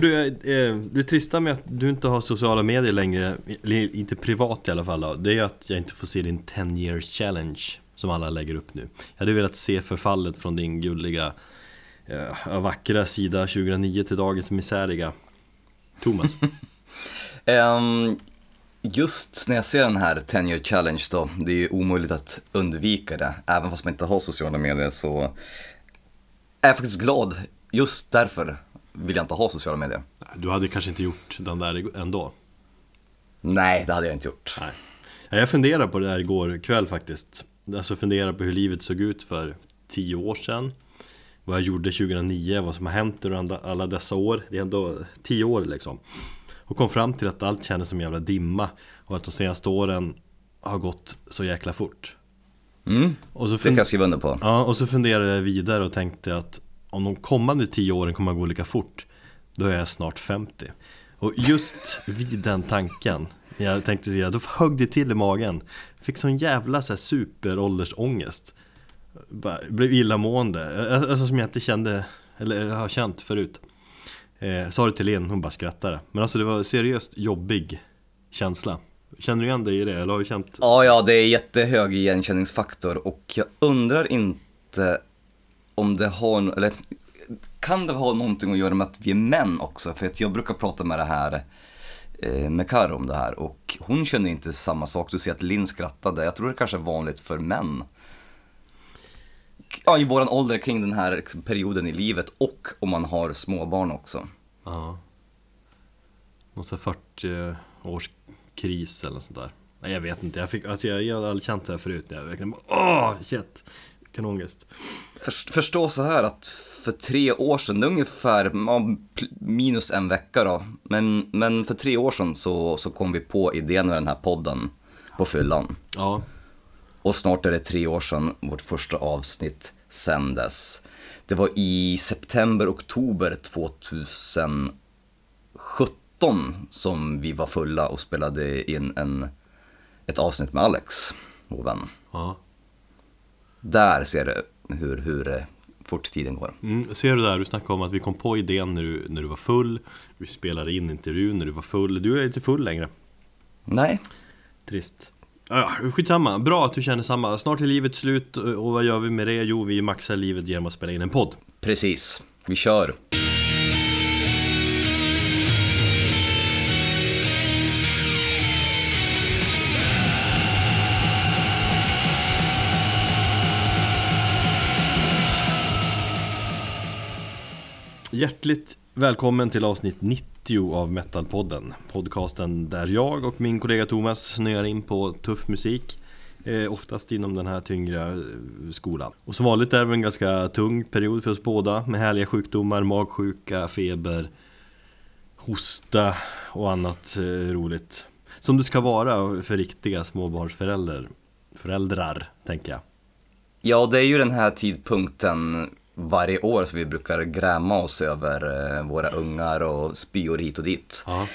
Du, eh, det trista med att du inte har sociala medier längre, eller inte privat i alla fall då, det är att jag inte får se din 10-year challenge som alla lägger upp nu. Jag hade velat se förfallet från din gulliga, eh, vackra sida 2009 till dagens misäriga Thomas. um, just när jag ser den här 10 year challenge då, det är ju omöjligt att undvika det. Även fast man inte har sociala medier så är jag faktiskt glad just därför vill jag inte ha sociala medier. Du hade kanske inte gjort den där ändå? Nej, det hade jag inte gjort. Nej. Jag funderade på det där igår kväll faktiskt. Alltså funderade på hur livet såg ut för tio år sedan. Vad jag gjorde 2009, vad som har hänt under alla dessa år. Det är ändå tio år liksom. Och kom fram till att allt kändes som en jävla dimma. Och att de senaste åren har gått så jäkla fort. Mm, och så det kan jag skriva under på. Ja, och så funderade jag vidare och tänkte att om de kommande tio åren kommer att gå lika fort Då är jag snart 50 Och just vid den tanken Jag tänkte det, då högg det till i magen. Fick sån jävla så här, superåldersångest. Blev illamående, alltså som jag inte kände Eller har känt förut. Eh, Sa det till Linn, hon bara skrattade. Men alltså det var seriöst jobbig känsla. Känner du igen dig i det? Eller har du känt? Ja, ja, det är jättehög igenkänningsfaktor. Och jag undrar inte om det har, eller kan det ha någonting att göra med att vi är män också? För att jag brukar prata med det här eh, med Karo om det här och hon känner inte samma sak. Du ser att Linn skrattade. Jag tror det kanske är vanligt för män. Ja, i våran ålder kring den här liksom, perioden i livet och om man har småbarn också. Ja. Någon sån 40 års kris eller sånt där. Nej jag vet inte, jag, fick, alltså jag, jag har aldrig känt det här förut. Jag verkligen bara, åh shit vilken ångest. förstå så här att för tre år sedan, ungefär minus en vecka då, men, men för tre år sedan så, så kom vi på idén med den här podden på fyllan. Ja. Och snart är det tre år sedan vårt första avsnitt sändes. Det var i september, oktober 2017 som vi var fulla och spelade in en, ett avsnitt med Alex, vår vän. Ja. Där ser du hur, hur fort tiden går. Mm, ser du där, du snackade om att vi kom på idén när du, när du var full. Vi spelade in intervjun när du var full. Du är inte full längre. Nej. Trist. Ja, skitsamma, bra att du känner samma. Snart är livet slut och vad gör vi med det? Jo, vi maxar livet genom att spela in en podd. Precis, vi kör Hjärtligt välkommen till avsnitt 90 av Metalpodden. Podcasten där jag och min kollega Thomas snöar in på tuff musik eh, Oftast inom den här tyngre eh, skolan. Och som vanligt är det en ganska tung period för oss båda Med härliga sjukdomar, magsjuka, feber Hosta och annat eh, roligt. Som det ska vara för riktiga småbarnsföräldrar Föräldrar, tänker jag. Ja, det är ju den här tidpunkten varje år så vi brukar gräma oss över eh, våra ungar och spyor hit och dit. Ja.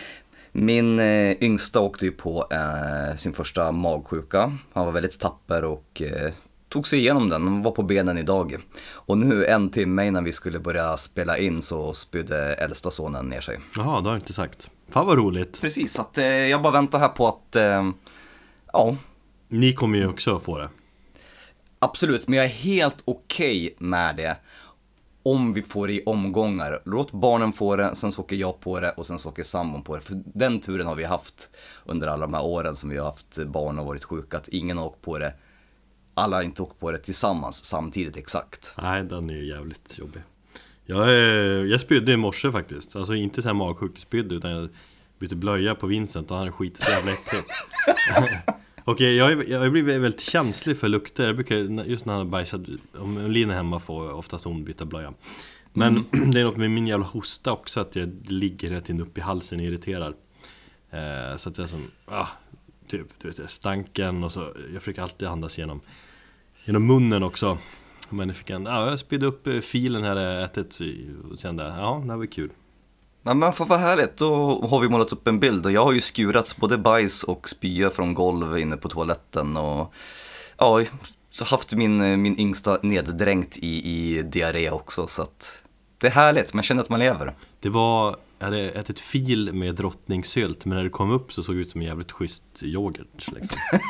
Min eh, yngsta åkte ju på eh, sin första magsjuka. Han var väldigt tapper och tog sig igenom den. Han var på benen idag. Och nu en timme innan vi skulle börja spela in så spydde äldsta sonen ner sig. Jaha, det har jag inte sagt. Fan vad roligt. Precis, att eh, jag bara väntar här på att, eh, ja. Ni kommer ju också få det. Absolut, men jag är helt okej okay med det. Om vi får det i omgångar. Låt barnen få det, sen så åker jag på det och sen så åker sambon på det. För den turen har vi haft under alla de här åren som vi har haft barn och varit sjuka. Att ingen har åkt på det. Alla har inte åkt på det tillsammans samtidigt exakt. Nej, den är ju jävligt jobbig. Jag, jag spydde i morse faktiskt. Alltså inte så här magsjukspydde utan jag bytte blöja på Vincent och han skiter så jävla äckligt. Okej, jag, jag har blivit väldigt känslig för lukter. Jag brukar, just när han har bajsat, om Linn är hemma får jag oftast hon byta blöja. Men mm. det är något med min jävla hosta också, att jag ligger hela tiden upp i halsen och irriterar. Eh, så att jag som, ah, typ, du vet, stanken och så, jag försöker alltid andas genom, genom munnen också. Men jag fick en, ja, jag spydde upp eh, filen här jag ätit och kände, ja, det här var kul. Ja, men för vad härligt, då har vi målat upp en bild och jag har ju skurat både bajs och spya från golv inne på toaletten och ja, haft min, min yngsta neddränkt i, i diarré också så att det är härligt, man känner att man lever. Det var jag hade ätit fil med drottningsylt men när det kom upp så såg det ut som en jävligt schysst yoghurt liksom.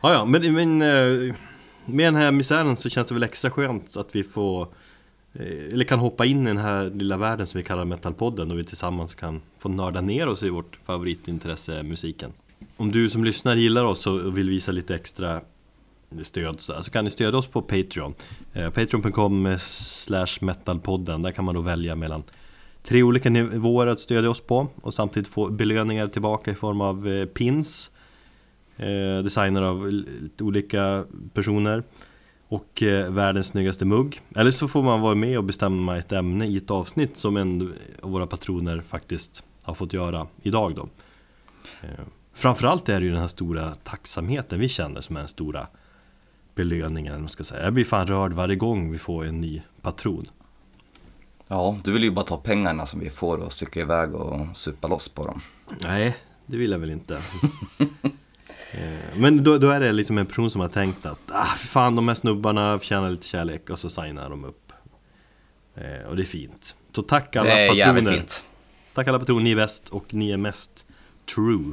ja, ja, men, men eh, med den här misären så känns det väl extra skönt att vi får Eh, eller kan hoppa in i den här lilla världen som vi kallar Metalpodden och vi tillsammans kan få nörda ner oss i vårt favoritintresse musiken. Om du som lyssnar gillar oss och vill visa lite extra stöd så, kan ni stödja oss på Patreon. Eh, Patreon.com slash metalpodden. Där kan man då välja mellan tre olika nivåer att stödja oss på och samtidigt få belöningar tillbaka i form av eh, pins eh, designade av olika personer och eh, världens snyggaste mugg. Eller så får man vara med och bestämma ett ämne i ett avsnitt som en av våra patroner faktiskt har fått göra idag då. Eh, framförallt är det ju den här stora tacksamheten vi känner som är den stora belöningen, man ska säga. Jag blir fan rörd varje gång vi får en ny patron. Ja, du vill ju bara ta pengarna som vi får och sticka iväg och supa loss på dem. Nej, det vill jag väl inte. Eh, men då, då, är det liksom en person som har tänkt att ah, fan de här snubbarna förtjänar lite kärlek och så signar de upp. Eh, och det är fint. Så tack alla patroner. Det är patroner. fint. Tack alla patroner, ni är bäst och ni är mest true.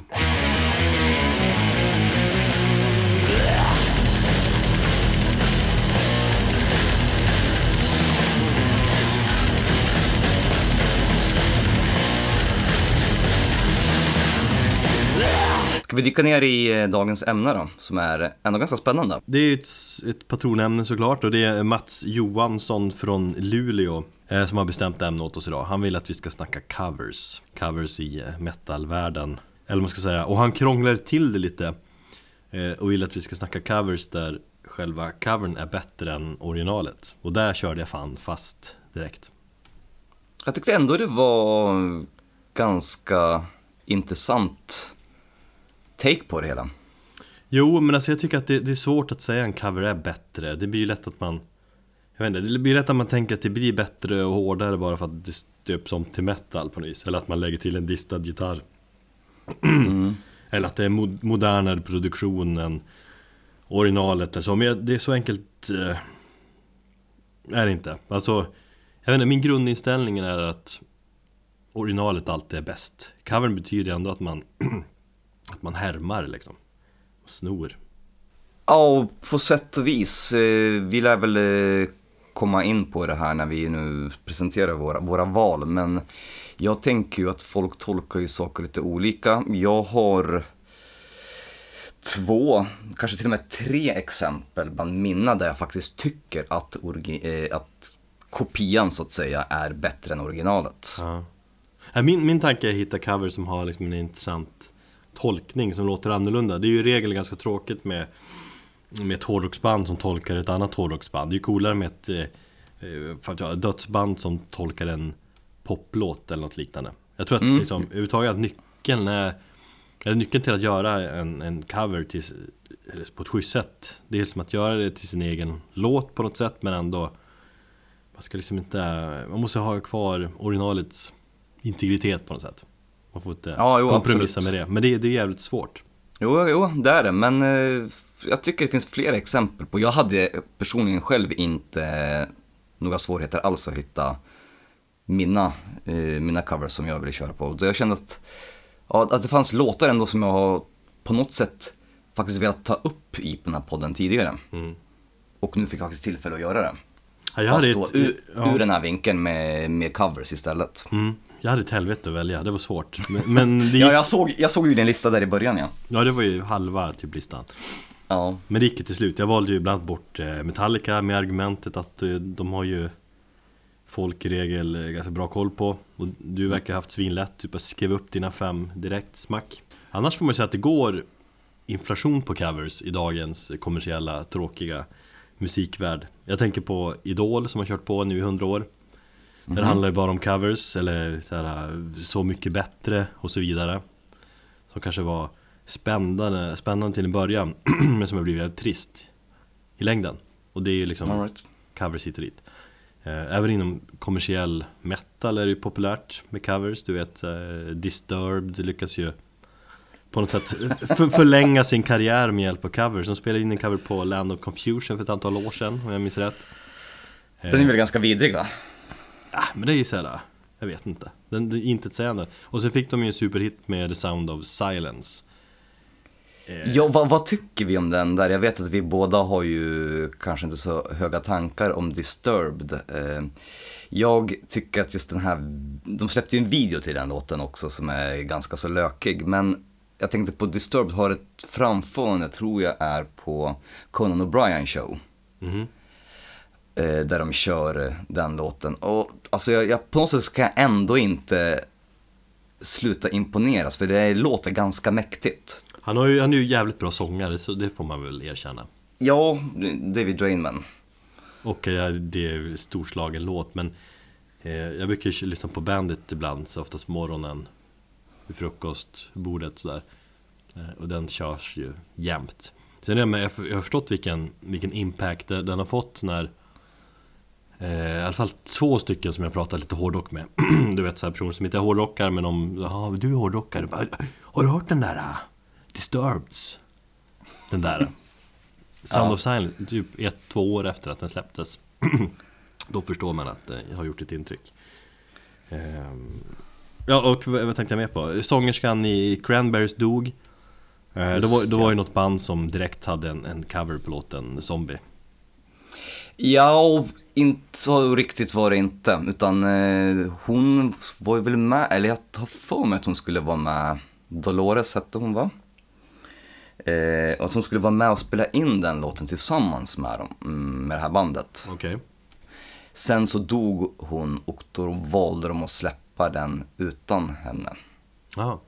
Vi dyka ner i eh, dagens ämne då, som är ändå ganska spännande? Det är ett, ett patronämne såklart och det är Mats Johansson från Luleå eh, som har bestämt ämne åt oss idag. Han vill att vi ska snacka covers, covers i eh, metalvärlden. Eller man ska säga, och han krånglar till det lite eh, och vill att vi ska snacka covers där själva covern är bättre än originalet. Och där körde jag fan fast direkt. Jag tyckte ändå det var ganska intressant take på det hela. Jo, men alltså jag tycker att det, det, är svårt att säga en cover är bättre. Det blir ju lätt att man Jag vet inte, det blir lätt att man tänker att det blir bättre och hårdare bara för att det stöps om till metal på något vis. Eller att man lägger till en distad gitarr. Mm. Eller att det är modernare produktion än originalet eller så. Men det är så enkelt eh, är det inte. Alltså, jag vet inte, min grundinställning är att originalet alltid är bäst. Covern betyder ändå att man Att man härmar liksom. Snor. Ja, på sätt och vis. Eh, vi lär väl eh, komma in på det här när vi nu presenterar våra, våra val. Men jag tänker ju att folk tolkar ju saker lite olika. Jag har två, kanske till och med tre exempel bland mina där jag faktiskt tycker att, eh, att kopian så att säga är bättre än originalet. Ja. Min, min tanke är att hitta cover som har liksom en intressant tolkning som låter annorlunda. Det är ju i regel ganska tråkigt med, med ett hårdrocksband som tolkar ett annat hårdrocksband. Det är ju coolare med ett eh, eh dödsband som tolkar en poplåt eller något liknande. Jag tror att mm. liksom, överhuvudtaget att nyckeln är eller nyckeln till att göra en, en cover till, på ett schysst sätt Det är som att göra det till sin egen låt på något sätt men ändå Man ska liksom inte Man måste ha kvar originalets integritet på något sätt man får inte ja, jo, kompromissa absolut. med det. Men det, det är jävligt svårt. Jo, jo, det är det. Men eh, jag tycker det finns flera exempel på. Jag hade personligen själv inte några svårigheter alls att hitta mina, eh, mina covers som jag ville köra på. Jag kände att, ja, att det fanns låtar ändå som jag har på något sätt faktiskt velat ta upp i den här podden tidigare. Mm. Och nu fick jag faktiskt tillfälle att göra det. Ja, jag Fast då, ett, ur, ja. ur den här vinkeln med, med covers istället. Mm. Jag hade ett helvete att välja, det var svårt. Men, men det... Ja, jag såg, jag såg ju din lista där i början ja. Ja, det var ju halva typ listan. Ja. Men det gick ju till slut, jag valde ju bland annat bort eh, Metallica med argumentet att eh, de har ju Folk i regel eh, ganska bra koll på. Och du verkar ha haft svinlätt, typ att skriva upp dina fem direkt, smack. Annars får man ju säga att det går inflation på covers i dagens kommersiella, tråkiga musikvärld. Jag tänker på Idol som har kört på nu i hundra år den mm. handlar ju bara om covers eller så, här, så mycket bättre och så vidare Som kanske var spännande, spännande till en början men som har blivit väldigt trist i längden Och det är ju liksom right. covers hit och dit eh, Även inom kommersiell metal är det ju populärt med covers Du vet eh, Disturbed lyckas ju på något sätt för, förlänga sin karriär med hjälp av covers De spelade in en cover på Land of Confusion för ett antal år sedan om jag minns rätt Den är väl ganska vidrig va? Ja, men det är ju såhär Jag vet inte. Den, den intetsägande. Och sen fick de ju en superhit med The Sound of Silence. Eh. Ja, vad, vad, tycker vi om den där? Jag vet att vi båda har ju kanske inte så höga tankar om Disturbed. Eh, jag tycker att just den här, de släppte ju en video till den låten också som är ganska så lökig. Men jag tänkte på Disturbed har ett framförande, tror jag är på Conan O'Brien show. Mm. Där de kör den låten. Och alltså jag, jag, på något sätt kan jag ändå inte sluta imponeras för det låter ganska mäktigt. Han, har ju, han är ju jävligt bra sångare så det får man väl erkänna. Ja, David Drainman. Och ja, det är en storslagen låt men eh, jag brukar lyssna på Bandit ibland, så oftast morgonen vid frukostbordet sådär. Eh, och den körs ju jämt. Sen är jag, med, jag har förstått vilken, vilken impact den har fått när eh, i alla fall två stycken som jag pratat lite hårdrock med. du vet såhär personer som inte är hårdrockare men om, ja du är hårdrockare. Har du hört den där uh, Disturbeds? Den där. Sound ja. of Silence, typ ett, två år efter att den släpptes. Då förstår man att det har gjort ett intryck. Ehm, ja, och vad tänkte jag mer på? Sångerskan i Cranberries dog. Eh, Just, då, var, då var ju något band som direkt hade en, en cover på låten Zombie. Ja, inte så riktigt var det inte. Utan eh, hon var ju väl med, eller jag har för mig att hon skulle vara med. Dolores hette hon va? Eh, och att hon skulle vara med och spela in den låten tillsammans med, dem, mm, med det här bandet. Okay. Sen så dog hon och då valde de att släppa den utan henne. Aha.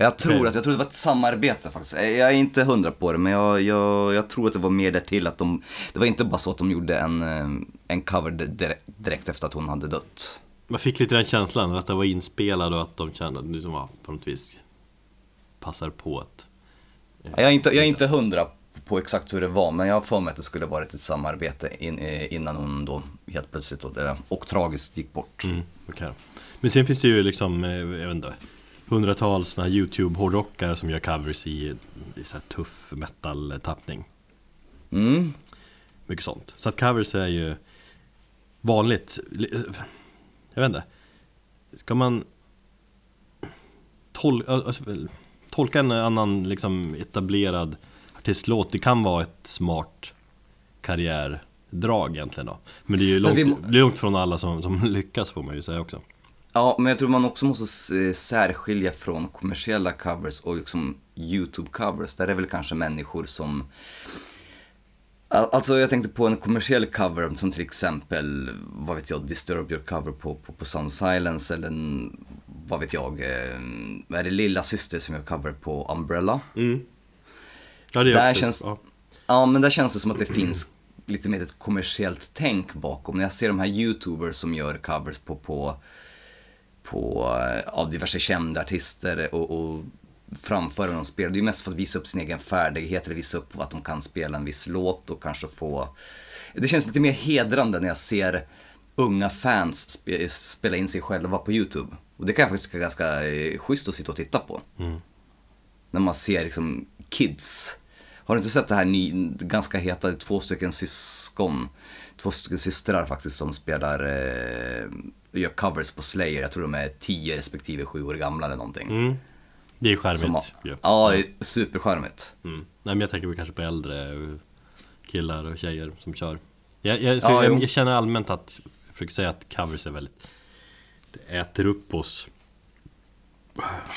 Jag tror, att, jag tror att det var ett samarbete faktiskt. Jag är inte hundra på det, men jag, jag, jag tror att det var mer därtill att de, det var inte bara så att de gjorde en, eh, en cover direkt efter att hon hade dött. Man fick lite den känslan, att det var inspelat och att de kände att det liksom var på något vis passar på att... Eh, jag, är inte, jag är inte hundra på exakt hur det var, men jag har för mig att det skulle varit ett samarbete in, eh, innan hon då helt plötsligt och, och tragiskt gick bort. Mm, okay. Men sen finns det ju liksom, jag vet inte, hundratals såna YouTube-hårdrockare som gör covers i, i så tuff metal-tappning. Mm. Mycket sånt. Så att covers är ju vanligt. Jag vet inte. Ska man tol alltså, tolka en annan liksom etablerad artistlåt, det kan vara ett smart karriärdrag egentligen då. Men det är ju långt, vi... långt från alla som, som lyckas får man ju säga också. Ja, men jag tror man också måste särskilja från kommersiella covers och liksom YouTube-covers. Där är väl kanske människor som... Alltså jag tänkte på en kommersiell cover som till exempel, vad vet jag, Disturb Your cover på, på, på Sound Silence eller en, vad vet jag, eh, är det Lilla Syster som gör cover på Umbrella? Mm. Ja, det är där också, känns, ja. ja, men där känns det som att det finns lite mer ett kommersiellt tänk bakom. När jag ser de här YouTubers som gör covers på, på på eh, av diverse kända artister och, och framföra de spelar. Det är mest för att visa upp sin egen färdighet eller visa upp att de kan spela en viss låt och kanske få... Det känns lite mer hedrande när jag ser unga fans spe, spela in sig själva på YouTube. Och det kan jag faktiskt vara ganska eh, schysst att sitta och titta på. Mm. När man ser liksom kids. Har du inte sett det här ny, ganska heta, två stycken syskon, två stycken systrar faktiskt som spelar eh, gör covers på Slayer, jag tror de är 10 respektive 7 år gamla eller någonting. Mm. Det är charmigt Som, ja. ja, det är supercharmigt. Mm. Nej men jag tänker kanske på äldre killar och tjejer som kör. Jag, jag, ja, jag, jag känner allmänt att, jag försöker säga att covers är väldigt, det äter upp oss.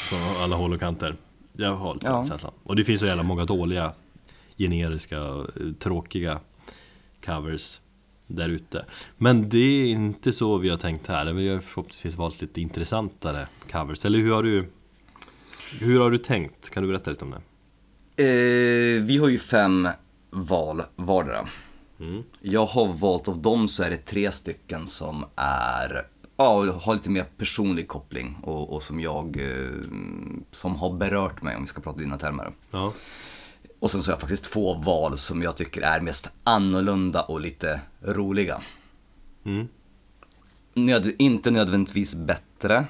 Från alla håll och kanter. Jag har lite ja. känslan. Och det finns så jävla många dåliga, generiska, tråkiga covers där ute. Men det är inte så vi har tänkt här. Vi har förhoppningsvis valt lite intressantare covers. Eller hur har du, hur har du tänkt? Kan du berätta lite om det? Eh, vi har ju fem val vardera. Mm. Jag har valt av dem så är det tre stycken som är ja, har lite mer personlig koppling och, och som jag, eh, som har berört mig om vi ska prata dina termer. Ja. Och sen så har jag faktiskt två val som jag tycker är mest annorlunda och lite roliga. Mm. Nöd, inte nödvändigtvis bättre.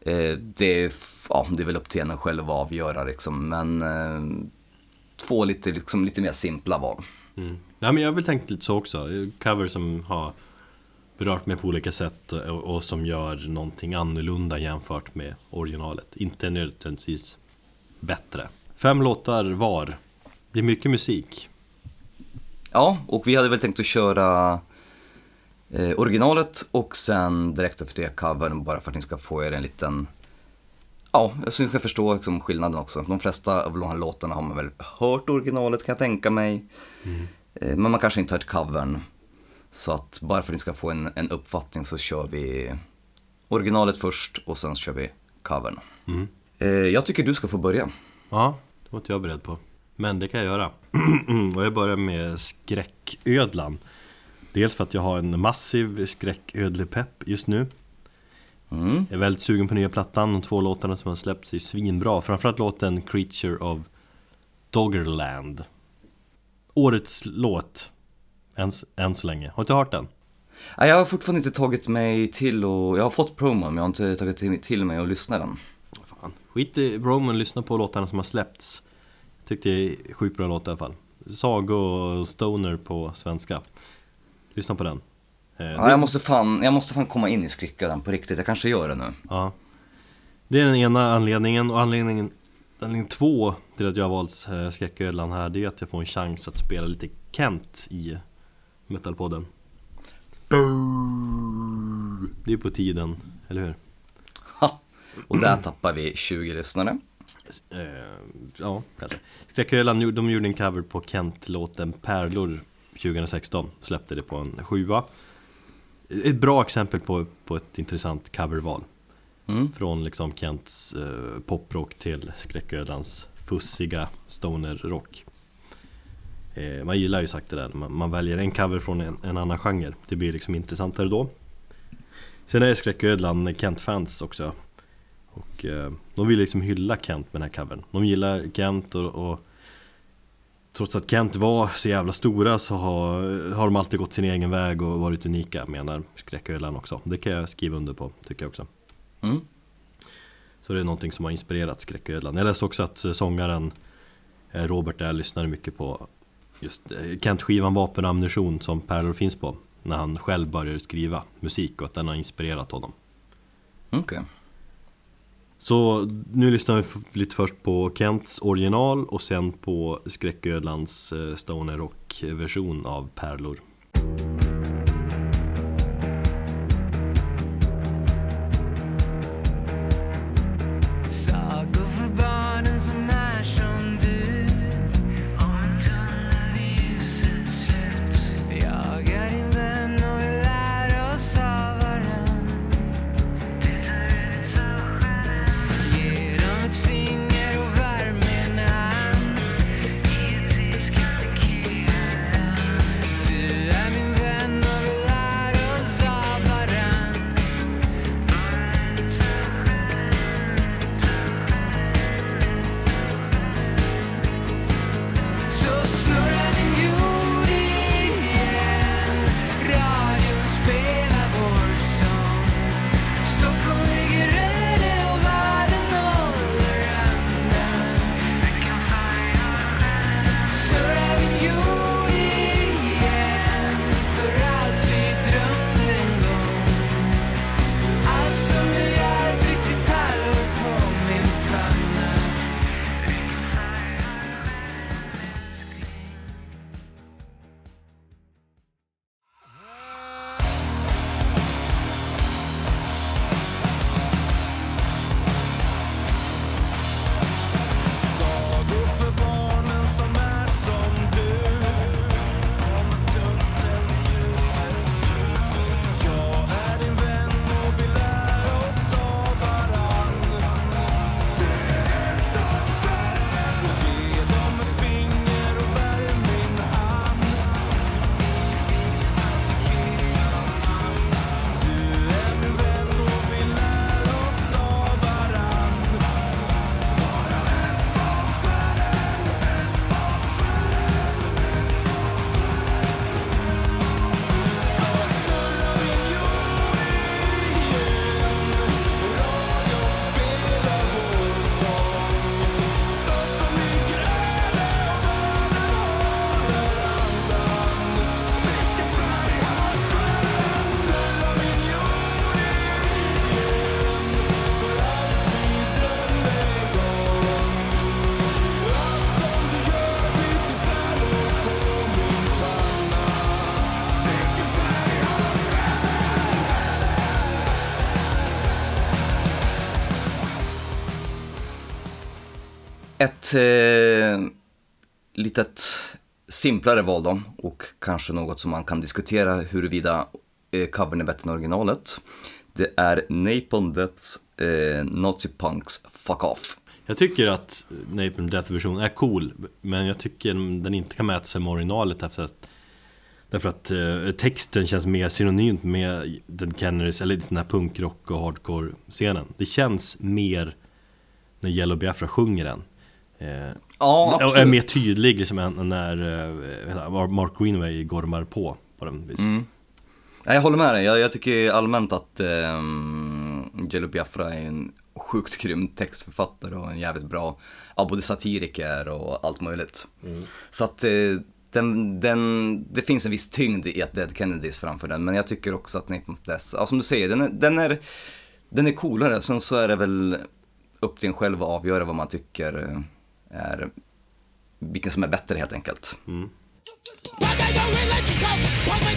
Eh, det, är, ja, det är väl upp till en själv att avgöra liksom. Men eh, två lite, liksom, lite mer simpla val. Mm. Ja, men jag har väl tänkt lite så också. Cover som har berört mig på olika sätt och, och som gör någonting annorlunda jämfört med originalet. Inte nödvändigtvis bättre. Fem låtar var. Det blir mycket musik. Ja, och vi hade väl tänkt att köra eh, originalet och sen direkt efter det covern bara för att ni ska få er en liten Ja, jag syns ni ska förstå liksom, skillnaden också. De flesta av de här låtarna har man väl hört originalet kan jag tänka mig. Eh, Men man kanske inte hört covern. Så att bara för att ni ska få en, en uppfattning så kör vi originalet först och sen kör vi covern. Mm. Eh, Jag tycker du ska få börja. Ja, det var inte jag beredd på. Men det kan jag göra. och jag börjar med skräcködlan. Dels för att jag har en massiv skräcködlepepp just nu. Mm. Jag är väldigt sugen på nya plattan, de två låtarna som har släppts är svinbra Framförallt låten Creature of Doggerland Årets låt än, än så länge, har du inte hört den? Nej, Jag har fortfarande inte tagit mig till och jag har fått promon men jag har inte tagit till- mig och lyssna den. Fan. Skit i Roman, lyssna på låtarna som har släppts tyckte det är sjukt bra låt i alla fall Sago och Stoner på svenska Lyssna på den Eh, Ja, jag, måste fan, jag måste fan komma in i skräcködan på riktigt, jag kanske gör det nu. Ja Det är den ena anledningen och anledningen Anledning två till att jag har valt eh, skräcködlan här Det är att jag får en chans att spela lite Kent i Metalpodden Det är på tiden, eller hur? Ha! Och där tappar vi 20 lyssnare. Eh, ja, kanske. Skräcködlan, de gjorde en cover på Kent-låten Pärlor 2016 Släppte det på en sjua. Ett bra exempel på, på ett intressant coverval. Mm. Från liksom Kents eh, poprock till Skräcködlans fussiga stonerrock. Eh, Man gillar ju sagt det där, man, man väljer en cover från en, en annan genre. Det blir liksom intressantare då. Sen är Skräcködlan Kent-fans också Och eh, de vill liksom hylla Kent med den här covern De gillar Kent och, och Trots att Kent var så jävla stora så har, har de alltid gått sin egen väg och varit unika menar Skräcködlan också Det kan jag skriva under på, tycker jag också Mm. så det är någonting som har inspirerat Skräcködlan. Jag läste också att eh, sångaren eh, Robert där lyssnade mycket på just eh, Kent-skivan Vapen och ammunition som Pärlor finns på. När han själv började skriva musik och att den har inspirerat honom. Okej. Så nu lyssnar vi lite först på Kents original och sen på Skräcködlans eh, stoner rock-version av Pärlor. Ett eh, litet simplare val då och kanske något som man kan diskutera huruvida eh, covern är bättre än originalet. Det är Napalm Deaths eh, Nazi Punks Fuck Off. Jag tycker att Napalm Death-versionen är cool Men jag tycker den inte kan mäta sig med originalet efter att Därför att eh, texten känns mer synonymt med den Kennedys, eller den här punkrock och hardcore-scenen Det känns mer när Yellow Biafra sjunger den Ja, Och är absolut. mer tydlig liksom än när eh, Mark Greenway gormar på på den vis. Mm. Jag håller med dig. Jag, jag tycker allmänt att um, Jello Biafra är en sjukt grym textförfattare och en jävligt bra, ja, både satiriker och allt möjligt. Så att eh, den, den, det finns en viss tyngd i att Dead Kennedys framför den, men jag tycker också att Napalm Death, ja, som du säger, den är, den, är, den är coolare. Sen så är det väl upp till en själv att avgöra vad man tycker eh, är, vilken som är bättre helt enkelt. Why can't you relate yourself? One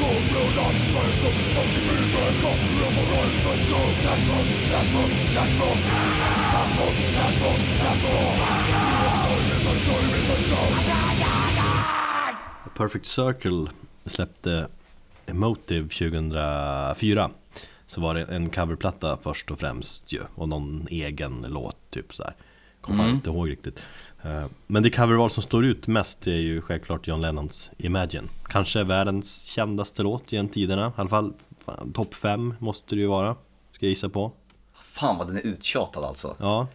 go? Perfect Circle släppte Emotive 2004 Så var det en coverplatta först och främst ju Och någon egen låt typ sådär Kommer fan inte ihåg riktigt Men det coverval som står ut mest är ju självklart John Lennons Imagine. Kanske världens kändaste låt genom tiderna. I alla fall topp 5 måste det ju vara Ska jag gissa på. Fan vad den är uttjatad alltså. Ja.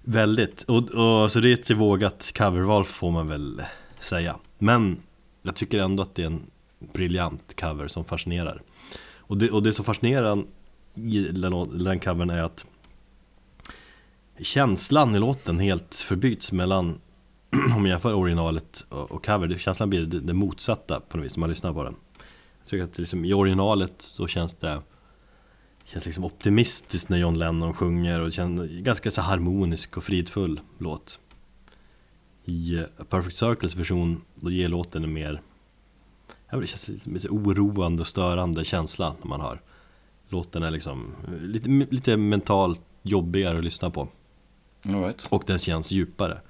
Väldigt, och, och så det är ett vågat coverval får man väl säga. Men jag tycker ändå att det är en briljant cover som fascinerar. Och det, och det som fascinerar i den, den covern är att Känslan i låten helt förbyts mellan Om jag jämför originalet och, cover, känslan blir det, det motsatta på något vis när man lyssnar på den. Jag tycker att liksom, i originalet så känns det Känns liksom optimistiskt när John Lennon sjunger och känns ganska så harmonisk och fridfull låt. I eh, A Perfect Circles version, då ger låten en mer ja, men Det känns lite mer oroande och störande känsla när man hör. Låten är liksom eh, lite, lite mentalt jobbigare att lyssna på right. och den känns djupare.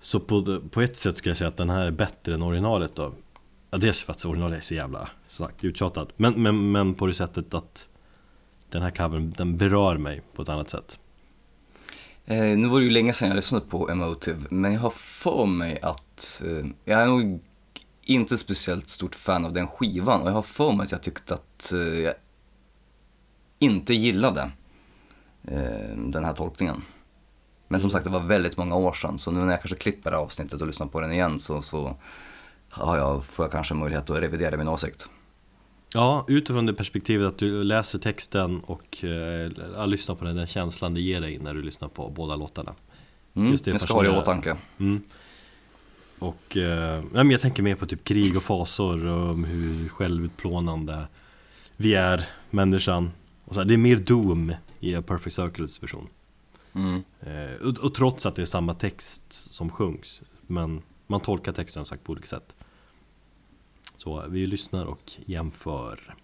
Så på, på ett sätt skulle jag säga att den här är bättre än originalet då. Ja, Dels för att originalet är så jävla sagt uttjatad men, men, men på det sättet att Den här covern, den berör mig på ett annat sätt. Eh, nu var det ju länge sedan jag lyssnade på Emotive, men jag har för mig att, eh, jag är nog inte speciellt stort fan av den skivan. Och jag har för mig att jag tyckte att eh, jag inte gillade den här tolkningen. Men som sagt det var väldigt många år sedan så nu när jag kanske klipper det här avsnittet och lyssnar på den igen så, så har jag, får jag kanske möjlighet att revidera min åsikt. Ja, utifrån det perspektivet att du läser texten och eh, lyssnar på den, den känslan det ger dig när du lyssnar på båda låtarna. Mm, Just det, jag ska ha det i åtanke. Mm. Och eh, ja, jag tänker mer på typ krig och fasor och hur självutplånande vi är, människan. Och så här, det är mer Doom i A Perfect Circles version. Mm. Eh, och, och trots att det är samma text som sjungs. Men man tolkar texten sagt på olika sätt. Så vi lyssnar och jämför.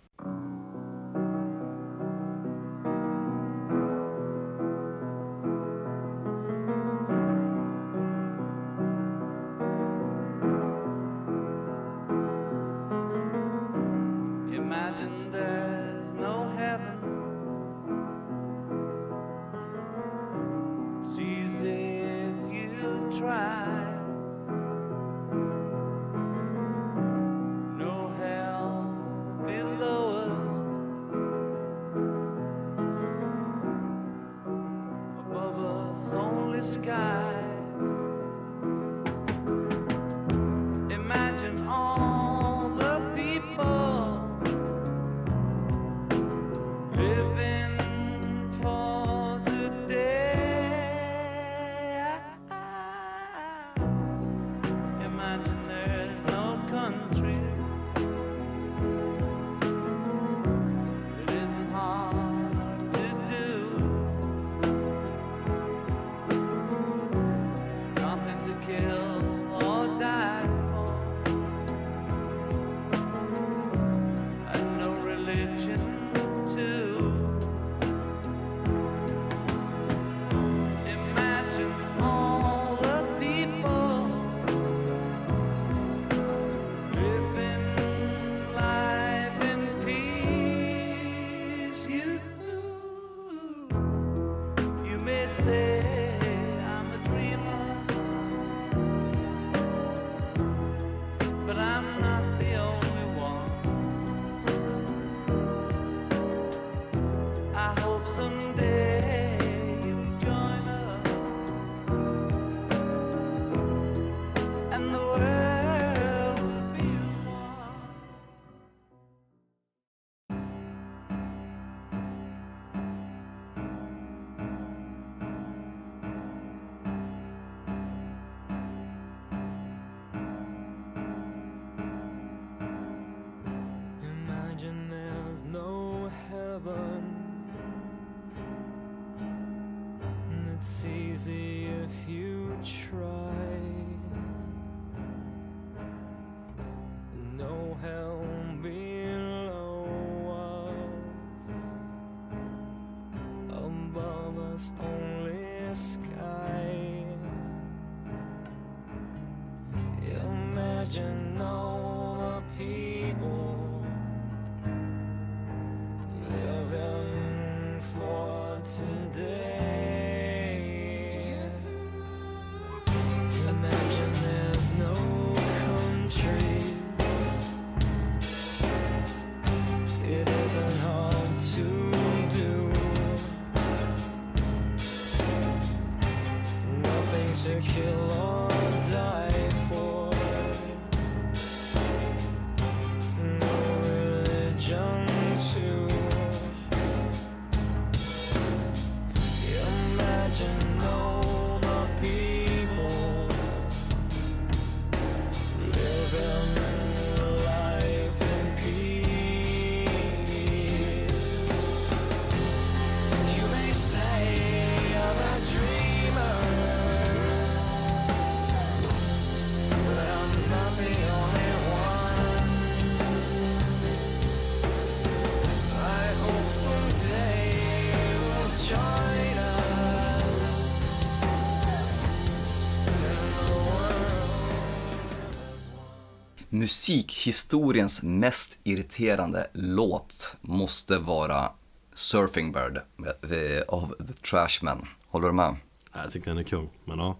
Musikhistoriens mest irriterande låt måste vara Surfing Bird med- av The Trashmen. Håller du med? Jag tycker den är kung, men ja.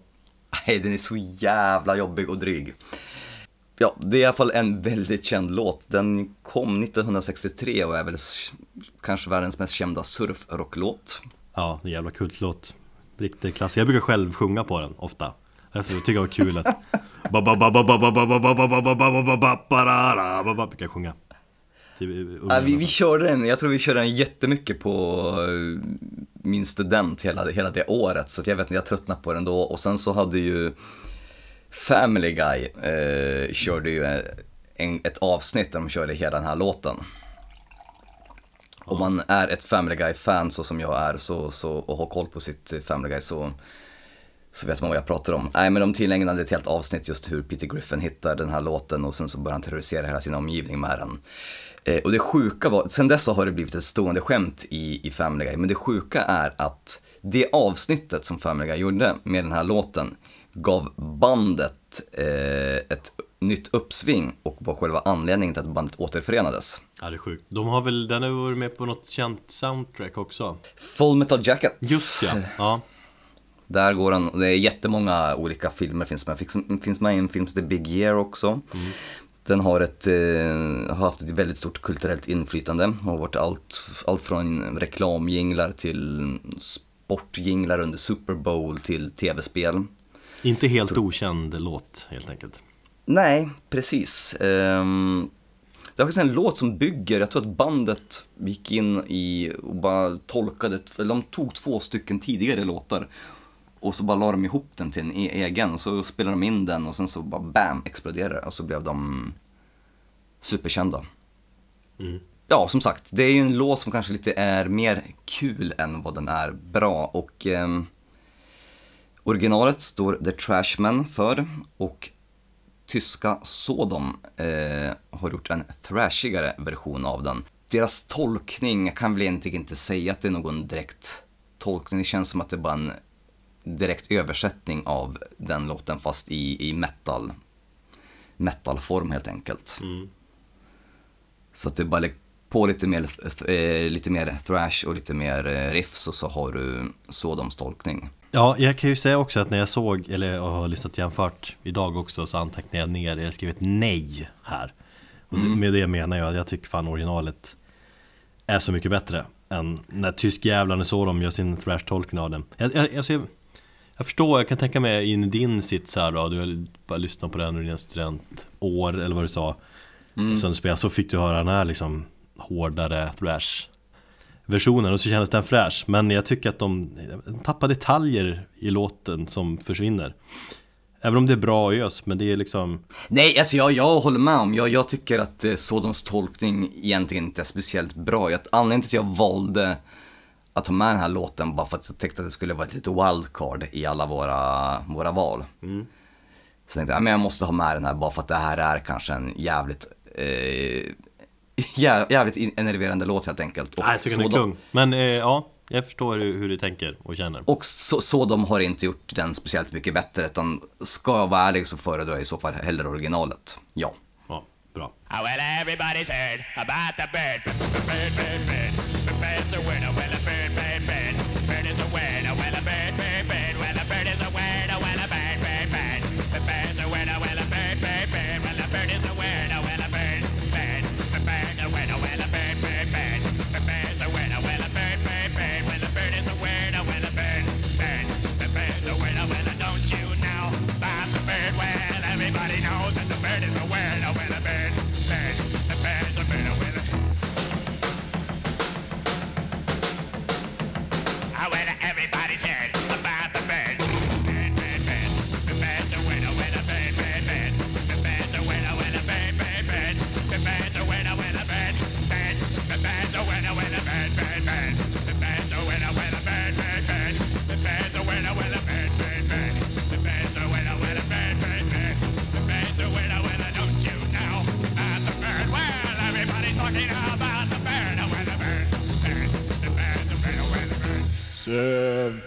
Nej, den är så jävla jobbig och dryg. Ja, det är i alla fall en väldigt känd låt. Den kom 1963 och är väl kanske världens mest kända surfrocklåt. Ja, en jävla kultlåt. Riktig klassiker. Jag brukar själv sjunga på den ofta. Därför tycker jag det var kul att... Brukar jag sjunga. Ja, vi, vi körde den, jag tror vi körde den jättemycket på min student hela, hela det året. Så jag vet inte, jag tröttnade på den då. Och sen så hade ju Family Guy eh, körde ju en, ett avsnitt där de körde hela den här låten. Om man är ett Family Guy-fan så som jag är så, så, och har koll på sitt Family Guy så så vet man vad jag pratar om. Nej men de tillägnade ett helt avsnitt just hur Peter Griffin hittar den här låten och sen så börjar han terrorisera hela sin omgivning med den. Eh, och det sjuka var, sen dess så har det blivit ett stående skämt i, i Family Guy, men det sjuka är att det avsnittet som Family Guy gjorde med den här låten gav bandet eh, ett nytt uppsving och var själva anledningen till att bandet återförenades. Ja det är sjukt. De har väl, den har varit med på något känt soundtrack också. Full Metal Jacket. Just ja. Ja. Där går och det är jättemånga olika filmer finns med. Finns, finns med i en film som heter Big Year också. Den har, ett, eh, har haft ett väldigt stort kulturellt inflytande. Har varit allt, allt från reklamjinglar till sportjinglar under Super Bowl till tv-spel. Inte helt okänd låt helt enkelt. Nej, precis. Um, det var faktiskt en låt som bygger, jag tror att bandet gick in i och bara tolkade, eller de tog två stycken tidigare låtar och så bara la de ihop den till en e- egen och så spelade de in den och sen så bara bam exploderade det och så blev de superkända. Mm. Ja, som sagt, det är ju en låt som kanske lite är mer kul än vad den är bra och ehm, originalet står The Trashman för och tyska Sodom eh, har gjort en thrashigare version av den. Deras tolkning, jag kan väl egentligen inte säga att det är någon direkt tolkning, det känns som att det är bara en direkt översättning av den låten fast i, i metal metalform helt enkelt. Mm. Så att det bara på lite mer, eh, lite mer thrash och lite mer eh, riffs och så har du Sodoms tolkning. Ja, jag kan ju säga också att när jag såg, eller jag har lyssnat jämfört idag också så antecknade jag ner, skrev ett nej här. Och det, med det menar jag att jag tycker fan originalet är så mycket bättre än när tyskjävlarna så de gör sin thrash-tolkning av den. Jag, jag, jag, ser, jag förstår, jag kan tänka mig in i din sits här då, du har bara lyssnat på den under dina studentår eller vad du sa. Och sen spelade, så fick du höra den här liksom hårdare thrash versionen. Och så kändes den fräsch. Men jag tycker att de, de tappar detaljer i låten som försvinner. Även om det är bra ös, men det är liksom Nej, alltså jag, jag håller med om, jag, jag tycker att eh, Sodoms tolkning egentligen inte är speciellt bra. Jag, anledningen till att jag valde att ha med den här låten bara för att jag tyckte att det skulle vara ett litet wildcard i alla våra, våra val. Så tänkte jag, men jag måste ha med den här bara för att det här är kanske en jävligt eh, jä- jävligt enerverande låt helt enkelt. Och jag tycker den är kung Men eh, ja, jag förstår hur, hur du tänker och känner Och så, så de har inte gjort den speciellt mycket bättre, utan ska jag vara ärlig så föredrar jag i så fall hellre originalet. Ja. Ja, bra Oh, well, everybody's head. Seven.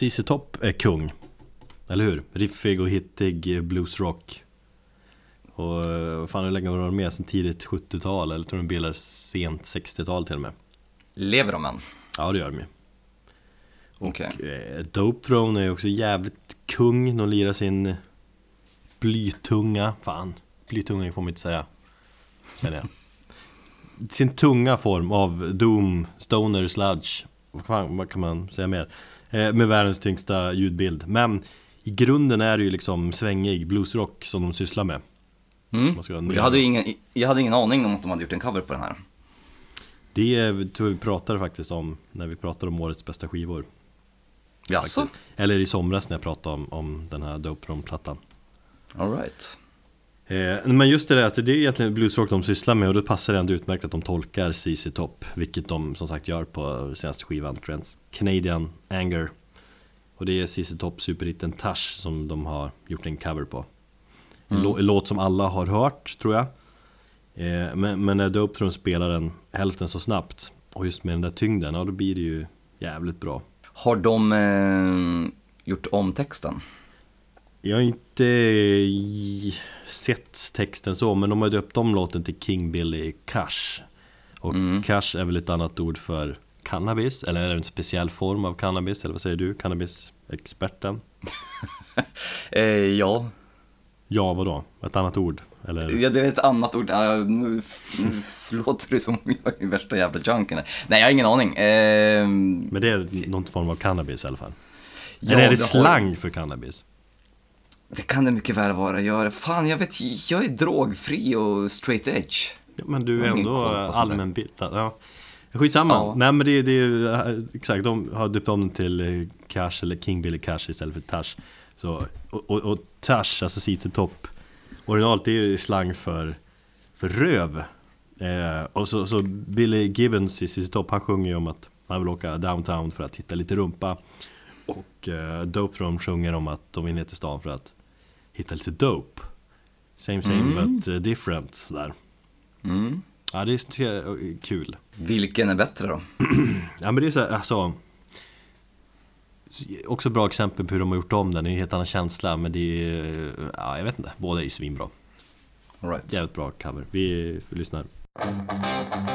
ZZ Top är kung. Eller hur? Riffig och hittig eh, bluesrock. Och eh, vad fan hur länge har de med? Sen tidigt 70-tal eller tror de bildar sent 60-tal till och med. Lever de än? Ja det gör de ju. Okej. Eh, Dope Throne är också jävligt kung. De lirar sin blytunga, fan, blytunga får man inte säga. Känner jag. Sin tunga form av Doom, Stoner, Sludge. Vad kan man säga mer? Eh, med världens tyngsta ljudbild. Men i grunden är det ju liksom svängig bluesrock som de sysslar med. Mm. Jag, hade ingen, jag hade ingen aning om att de hade gjort en cover på den här. Det tror jag vi pratade faktiskt om när vi pratade om årets bästa skivor. Jaså? Eller i somras när jag pratade om, om den här Dope Throne-plattan. Alright. Eh, men just det där att det är egentligen bluesrock de sysslar med och då passar det ändå utmärkt att de tolkar CC Top Vilket de som sagt gör på senaste skivan Trends Canadian Anger. Och det är CC Top superhitten Tash som de har gjort en cover på. En lå- en låt som alla har hört tror jag. Eh, men, men när Dope Throne spelar den hälften så snabbt Och just med den där tyngden, ja då blir det ju jävligt bra. Har de eh, gjort om texten? Jag har inte sett texten så, men de har döpt om låten till King Billy Cash. Och cash är väl ett annat ord för cannabis, eller är det en speciell form av cannabis, eller vad säger du, cannabisexperten? Eh, ja. Ja, vadå? Ett annat ord? Eller? ja, det är ett annat ord. Ja, nu låter det som om jag är värsta jävla junken. Nej, jag har ingen aning. Eh, Men det är någon form av cannabis i alla fall. ja, eller är det, har- slang för cannabis? Det kan det mycket väl vara. Jag, fan, jag vet, jag är drogfri och straight edge. Ja, men du är ändå allmänbildad. Ja. Skitsamma. Ja. Nej men det, det är ju eh, exakt, de har döpt om den till eh, Cash eller King Billy Cash istället för Tash. Så, och, och, och Tash, alltså CT Top, originalet är ju slang för, för röv. Eh, och så, så Billy Gibbons i CC Top, han sjunger ju om att han vill åka downtown för att hitta lite rumpa. Och eh, Dope Throne sjunger om att de vill ner till stan för att hitta lite dope. Same same but eh, different, sådär. Mm. Ja det är tycker jag är kul. Vilken är bättre då? Ja men det är så här, alltså Också bra exempel på hur de har gjort om den, det är en helt annan känsla men det är, ja jag vet inte, båda är ju svinbra All right. Jävligt bra cover, vi lyssnar I've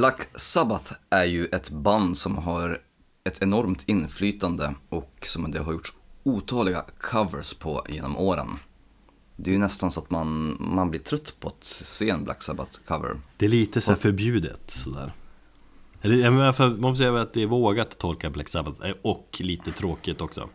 Black Sabbath är ju ett band som har ett enormt inflytande och som det har gjorts otaliga covers på genom åren. Det är ju nästan så att man, man blir trött på att se en Black Sabbath-cover. Det är lite så här förbjudet sådär Eller man får säga att det är vågat att tolka Black Sabbath eh, och lite tråkigt också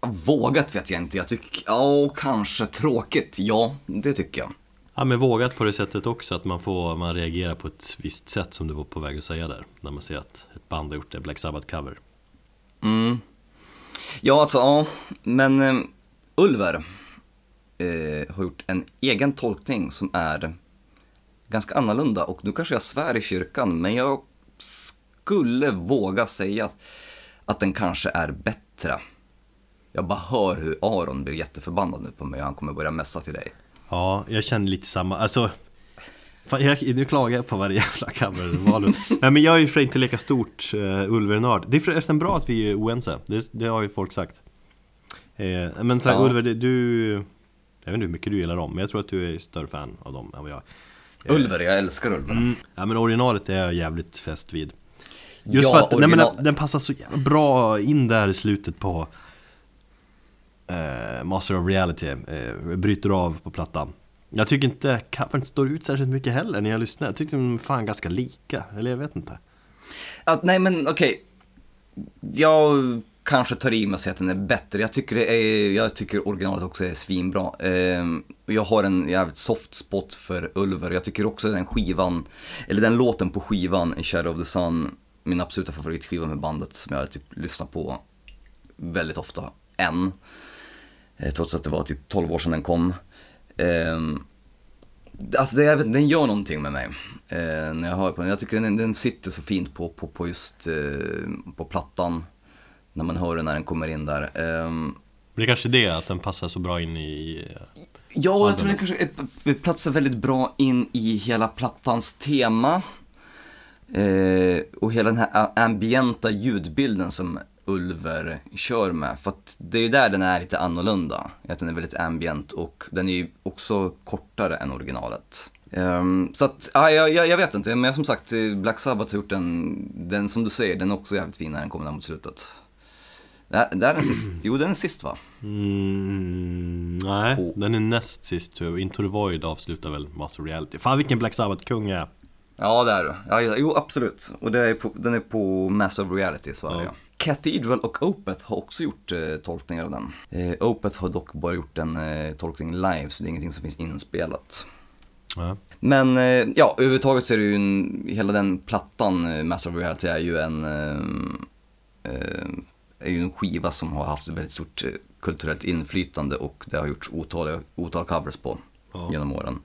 Vågat vet jag inte, jag tycker, ja kanske tråkigt, ja det tycker jag. Ja men vågat på det sättet också att man får, man reagerar på ett visst sätt som du var på väg att säga där När man ser att ett band har gjort en Black Sabbath cover Mm. Ja, alltså ja, men eh, Ulver eh, har gjort en egen tolkning som är ganska annorlunda och nu kanske jag svär i kyrkan, men jag skulle våga säga att den kanske är bättre. Jag bara hör hur Aron blir jätteförbannad nu på mig och han kommer börja messa till dig. Ja, jag känner lite samma, alltså fan, jag, Nu klagar jag på varje jävla cover Nej men jag är ju för inte lika stort uh, Ulver-nörd Det är förresten bra att vi är oense, det, det har ju folk sagt eh, Men så här, Ja. Ulver, du Jag vet inte hur mycket du gillar dem, men jag tror att du är större fan av dem än vad jag Ulver, jag älskar Ulver. mm. Ja men originalet är jag jävligt fäst vid Just Ja, för att nej, men original- den, den passar så jävla bra in där i slutet på eh, Master of Reality, eh, bryter av på plattan Jag tycker inte covern står ut särskilt mycket heller när jag lyssnar Jag tycker de är fan ganska lika, eller jag vet inte Att, nej men okej. Jag kanske tar i mig och säger att den är bättre. Jag tycker, det är, jag tycker originalet också är svinbra. Eh, jag har en jävligt soft spot för Ulver. Jag tycker också den skivan, eller den låten på skivan, i Shadow of the Sun, min absoluta favoritskiva med bandet som jag typ lyssnar på väldigt ofta än. Eh, Trots att det var typ 12 år sedan den kom. Ehm, Alltså det, den gör någonting med mig eh, när jag hör på den. Jag tycker den, den sitter så fint på, på, på just eh, på plattan. När man hör den när den kommer in där. Ehm, det är kanske det, att den passar så bra in i ja, jag tror den kanske platsar väldigt bra in i hela plattans tema. Eh, och hela den här ambienta ljudbilden som Ulver kör med. För att det är ju där den är lite annorlunda. Att den är väldigt ambient och den är ju också kortare än originalet. Ehm, så att, ja, jag, jag, jag vet inte, men som sagt, Black Sabbath har gjort den, den som du säger, den är också jävligt fin när den kommer där mot slutet. Det det är den sist, jo den är sist va? Mm, nej, På- den är näst sist tror jag. Into the Void avslutar väl Master Reality. Fan vilken Black Sabbath-kung jag är. Ja, det är du. Ja, jo, absolut. Och det är på, den är på Massive Reality i Sverige. Ja. Cathedral och Opeth har också gjort eh, tolkningar av den. Eh, Opeth har dock bara gjort en eh, tolkning live, så det är ingenting som finns inspelat. Ja. Men eh, ja, överhuvudtaget så är det ju en, hela den plattan, eh, Massive Reality, är ju en, eh, är ju en skiva som har haft ett väldigt stort kulturellt inflytande och det har gjorts otaliga, otal covers på Ja. genom åren.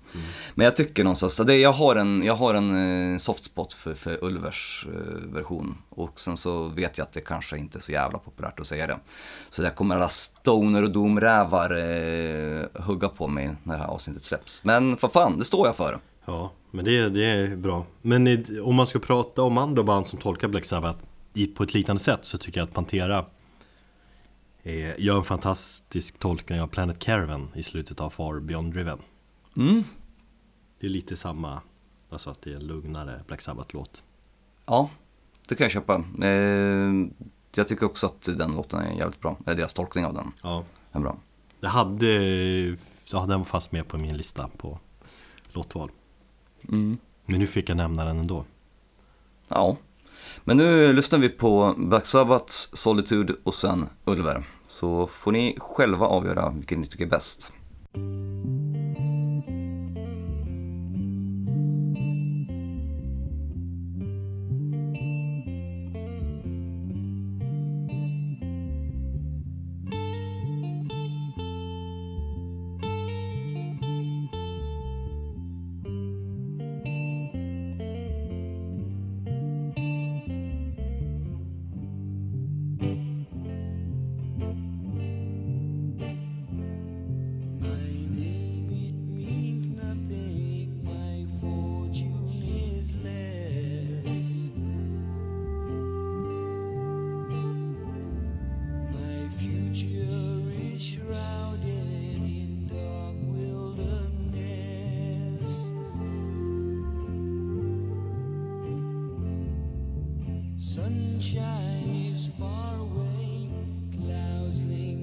Men jag tycker någonstans, så det, jag har en, jag har en eh, soft spot för, för Ulvers eh, version. Och sen så vet jag att det kanske inte är så jävla populärt att säga det. Så där kommer alla stoner och domrävar eh, hugga på mig när det här avsnittet släpps. Men för fan, det står jag för. Ja, men det, det är bra. Men i, om man ska prata om andra band som tolkar Black Sabbath i, på ett liknande sätt så tycker jag att Pantera eh, gör en fantastisk tolkning av Planet Caravan i slutet av Far Beyond Driven. Mm. Det är lite samma, alltså att det är en lugnare Black Sabbath-låt. Ja, det kan jag köpa. Eh, jag tycker också att den låten är jävligt bra. Eller deras tolkning av den Ja, är bra. det hade, ja, den var fast med på min lista på låtval. Mm. Men nu fick jag nämna den ändå. Ja. Men nu lyssnar vi på Black Sabbath, Solitude och sen Ulver. Så får ni själva avgöra vilken ni tycker är bäst. Sunshine is far away, clouds linger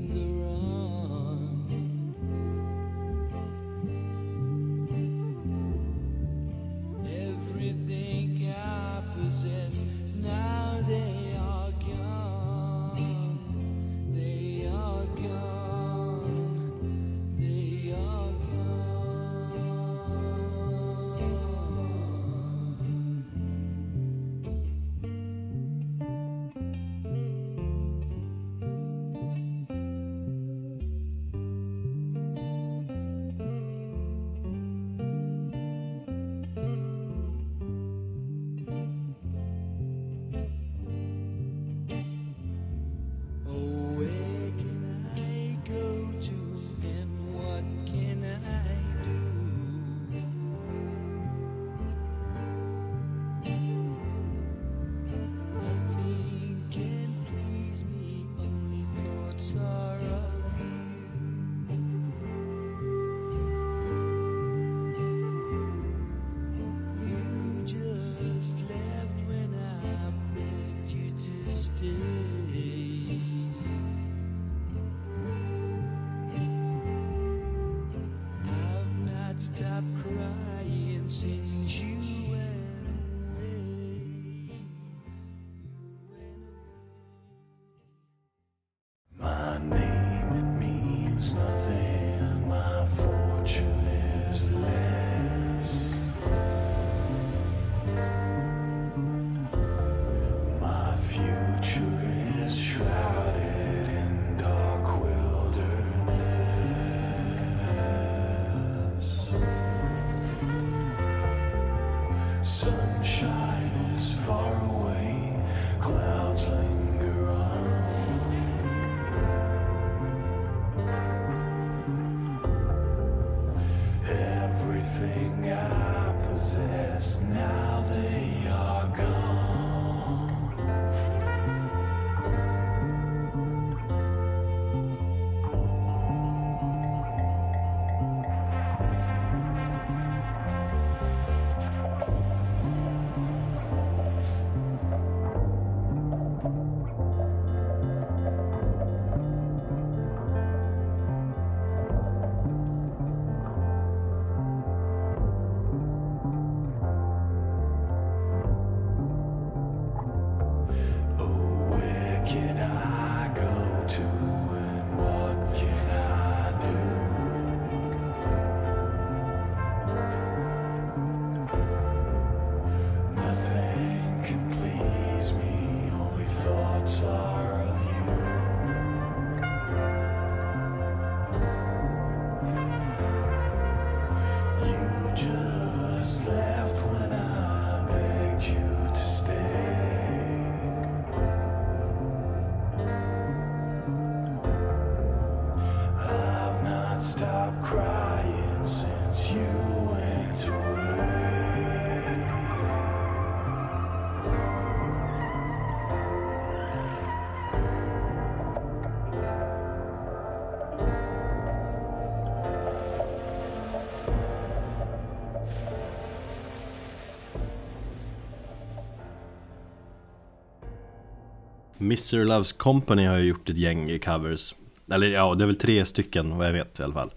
since you Mr. Loves Company har ju gjort ett gäng covers Eller ja, det är väl tre stycken vad jag vet i alla fall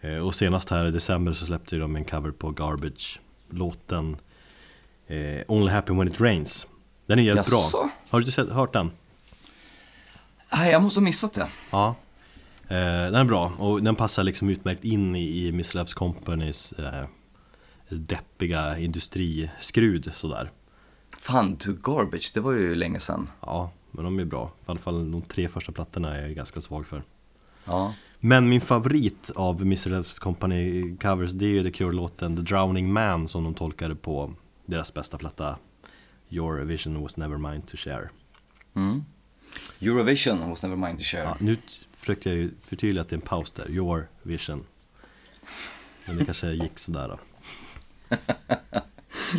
eh, Och senast här i december så släppte de en cover på Garbage Låten eh, Only Happy When It Rains Den är jävligt Jaså? bra Har du inte sett, hört den? Nej, jag måste ha missat det. Ja eh, Den är bra och den passar liksom utmärkt in i, i Mr. Loves Companys eh, Deppiga industriskrud sådär Fan, To Garbage, det var ju länge sedan. Ja, men de är bra I alla fall de tre första plattorna är jag ganska svag för Ja. Men min favorit av Mr. Loves Company covers det är ju The Cure-låten The Drowning Man som de tolkade på deras bästa platta Your vision was never mine to share Mm. Eurovision was never mine to share. ja, Nu försökte jag ju förtydliga att det är en paus där, Your vision Men det kanske gick sådär då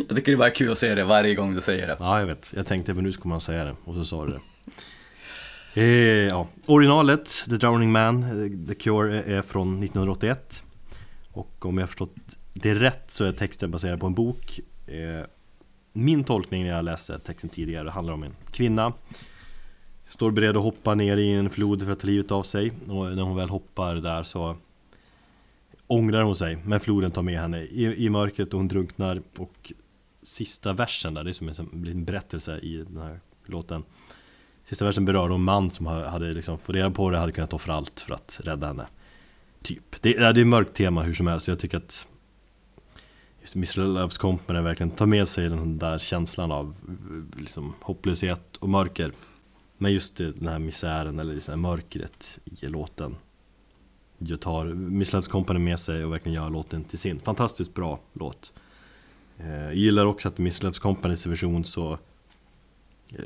Jag tycker det är bara kul att säga det varje gång du säger det. Ja, jag vet. Jag tänkte men nu ska man säga det och så sa du det. Eh, ja. Originalet, The Drowning Man, The Cure, är från 1981. Och om jag har förstått det rätt så är texten baserad på en bok. Eh, min tolkning när jag läste texten tidigare handlar om en kvinna Står beredd att hoppa ner i en flod för att ta livet av sig och när hon väl hoppar där så Ångrar hon sig, men floden tar med henne i, i mörkret och hon drunknar och Sista versen där, det är som en, som en liten berättelse i den här låten. Sista versen berör en man som hade liksom fått reda på det, hade kunnat offra allt för att rädda henne. Typ, det, det är ett mörkt tema hur som helst, jag tycker att just Miss Loves Company verkligen tar med sig den där känslan av liksom, hopplöshet och mörker. Men just det, den här misären eller liksom mörkret i låten. Jag tar Miss Loves Company med sig och verkligen gör låten till sin. Fantastiskt bra låt. Jag gillar också att Miss Loves Companys version så eh,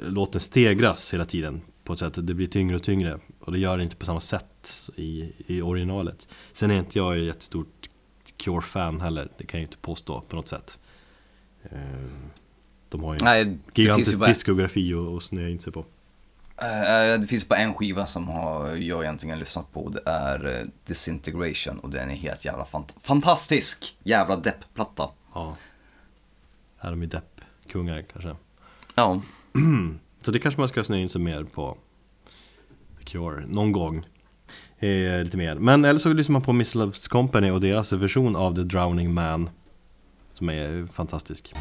Låten stegras hela tiden på ett sätt, det blir tyngre och tyngre Och det gör det inte på samma sätt i, i originalet Sen är inte jag ett jättestort Cure-fan heller, det kan jag ju inte påstå på något sätt Eh, De har ju en Nej, det finns ju gigantisk bara, diskografi och, och snöa in sig på eh, det finns bara en skiva som har, jag egentligen lyssnat på. Det är eh, Disintegration och den är helt jävla fant- fantastisk. Jävla deppplatta. Ja Är de ju depp-kungar kanske. Ja, Så det kanske man ska snöa in sig mer på. The Cure, någon gång. Eh, Lite mer, men eller så lyssnar man på Miss Loves Company och deras version av The Drowning Man Som är fantastisk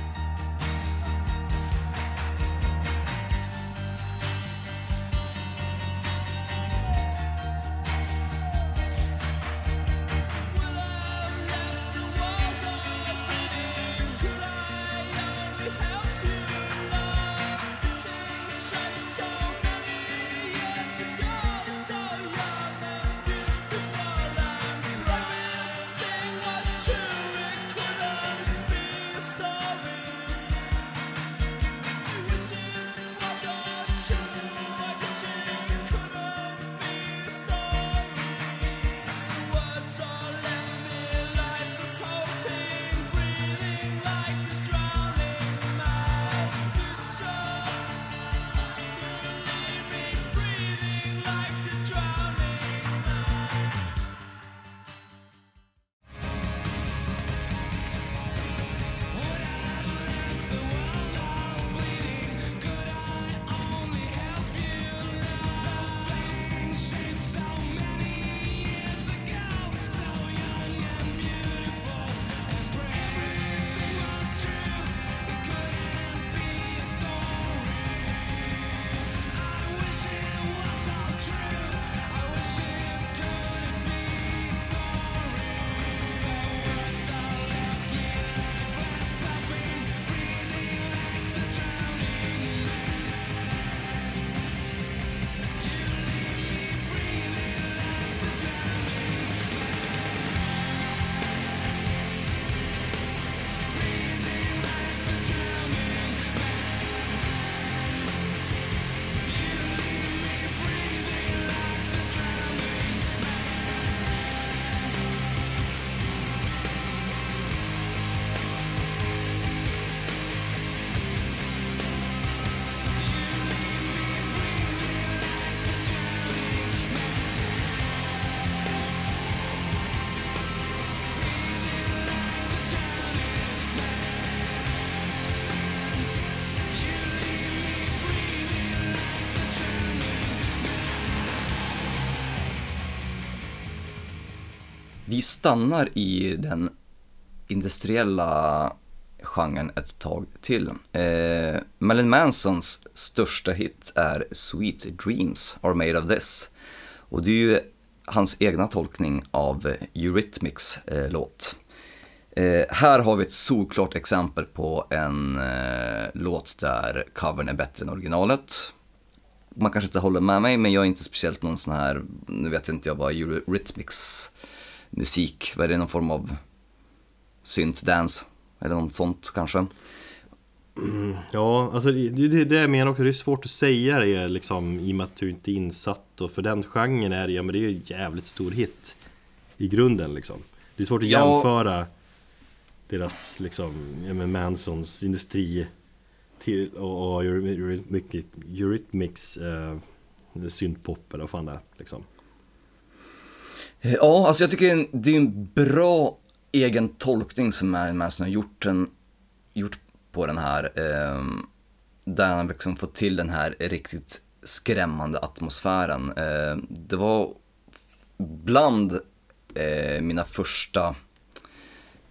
Vi stannar i den industriella genren ett tag till. Eh, Marilyn Mansons största hit är Sweet Dreams Are Made of This. Och det är ju hans egna tolkning av Eurythmics eh, låt. Eh, här har vi ett solklart exempel på en eh, låt där covern är bättre än originalet. Man kanske inte håller med mig, men jag är inte speciellt någon sån här, nu vet inte jag vad Eurythmics musik, vad är det, någon form av syntdance eller något sånt kanske. Ja, alltså det, det, det jag menar också, det är svårt att säga det liksom i och med att du inte är insatt och för den genren är det, ja men det är ju en jävligt stor hit I grunden liksom Det är svårt att Ja. jämföra Deras liksom, ja men Mansons industri till, och, och Eurythmics, Eurythmics eh, syntpop eller vad fan det är liksom Ja, alltså jag tycker det är en bra egen tolkning som Mary Manson har gjort. En, gjort på den här. Eh, där han liksom fått till den här riktigt skrämmande atmosfären. Eh, det var bland eh, mina första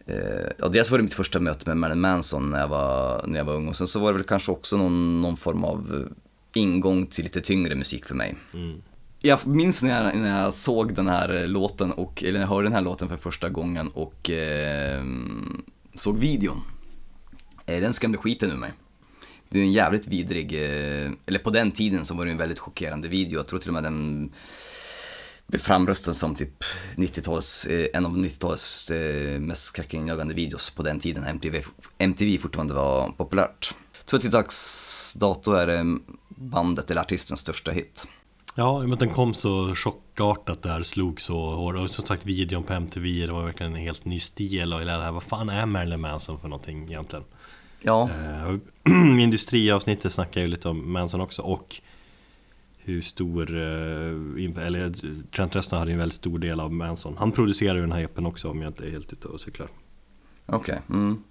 Eh, ja, dels var det mitt första möte med Marilyn Manson när jag var, när jag var ung och sen så var det väl kanske också någon, någon form av ingång till lite tyngre musik för mig. Mm. Jag minns när jag, när jag såg den här eh, låten, och, eller när jag hörde den här låten för första gången och eh, såg videon. Eh, den skrämde skiten ur mig. Det är en jävligt vidrig, eh, eller på den tiden så var det en väldigt chockerande video. Jag tror till och med den blev framröstad som typ 90-tals, eh, en av 90-talets eh, mest skräckinjagande videos på den tiden när MTV, MTV fortfarande var populärt. Jag tror att till dags dato är det bandet eller artistens största hit. Ja, men den kom så chockartat där, slog så hårt Och som sagt videon på MTV, det var verkligen en helt ny stil och det här Vad fan är Marilyn Manson för någonting egentligen? Ja, Eh, I industriavsnittet snackar ju lite om Manson också och hur stor, eh, in- eller Trent Reznor hade ju en väldigt stor del av Manson Han producerar ju den här EPen också om jag inte är helt ute och cyklar okej. Mm.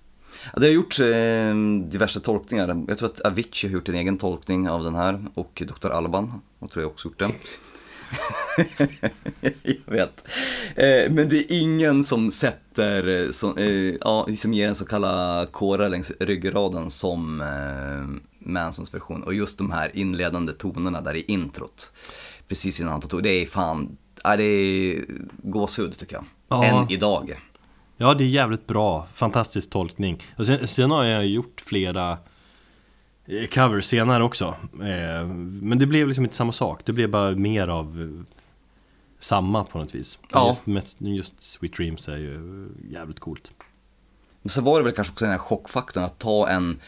Ja, det har gjorts eh, diverse tolkningar. Jag tror att Avicii har gjort en egen tolkning av den här och Dr. Alban har tror jag också gjort det. jag vet. Eh, men det är ingen som sätter, eh, eh, ja, som ger en så kallad kåra längs ryggraden som eh, Mansons version. Och just de här inledande tonerna där i introt. Precis innan han tar tog, det är fan, ja, det är gåshud tycker jag. Ja. Än idag. Ja, det är jävligt bra. Fantastisk tolkning. Och sen, sen har jag gjort flera eh, covers senare också. Eh, Men det blev liksom inte samma sak. Det blev bara mer av eh, samma på något vis. Ja. Just, just Sweet Dreams är ju jävligt coolt. Men så var det väl kanske också den här chockfaktorn att ta en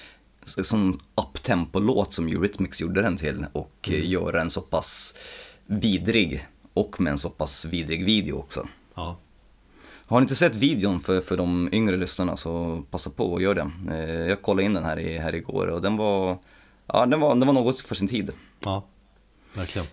så- sån uptempo-låt som Eurythmics gjorde den till och eh, göra den så pass vidrig och med en så pass vidrig video också. Ja. Har ni inte sett videon för, för de yngre lyssnarna så passa på och gör det. Eh, jag kollade in den här, i, här igår och den var, ja, den, var, den var något för sin tid. Ja, verkligen.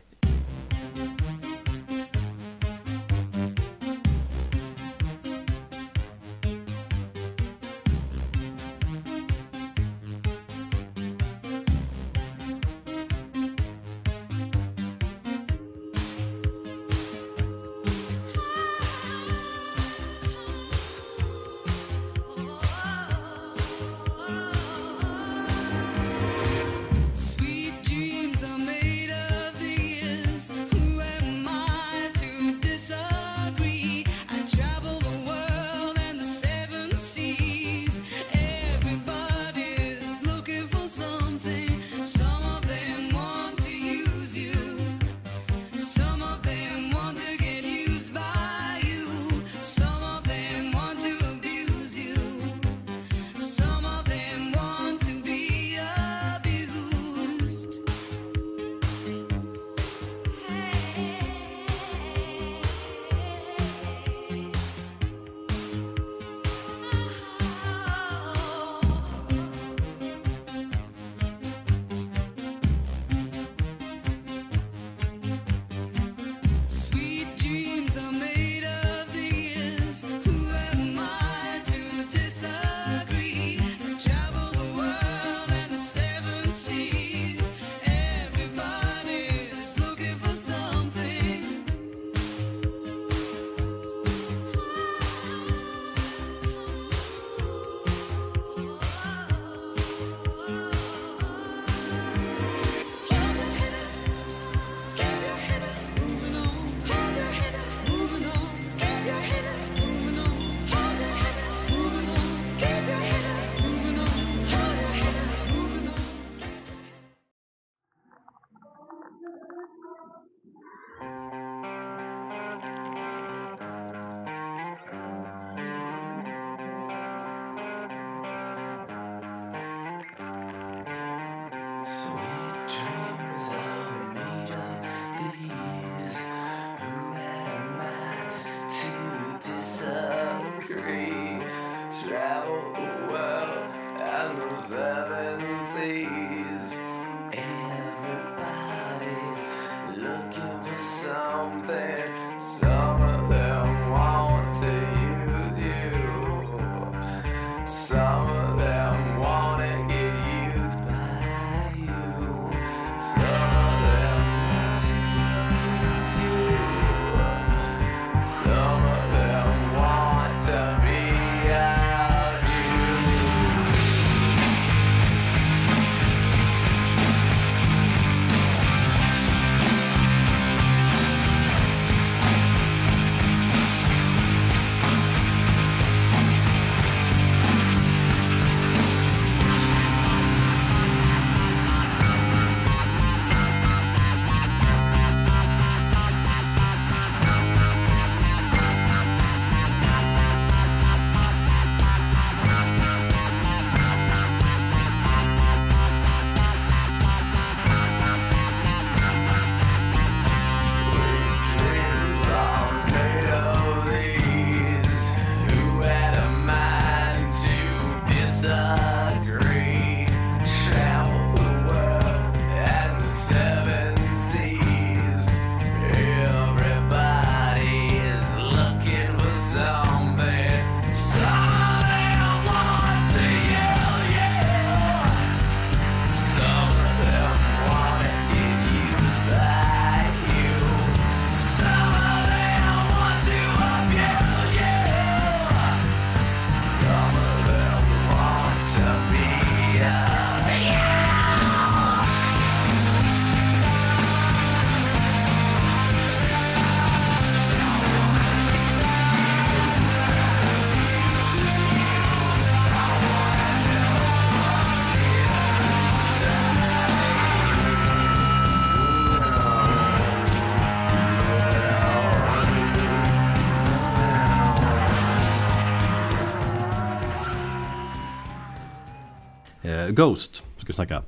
Ghost ska vi snacka.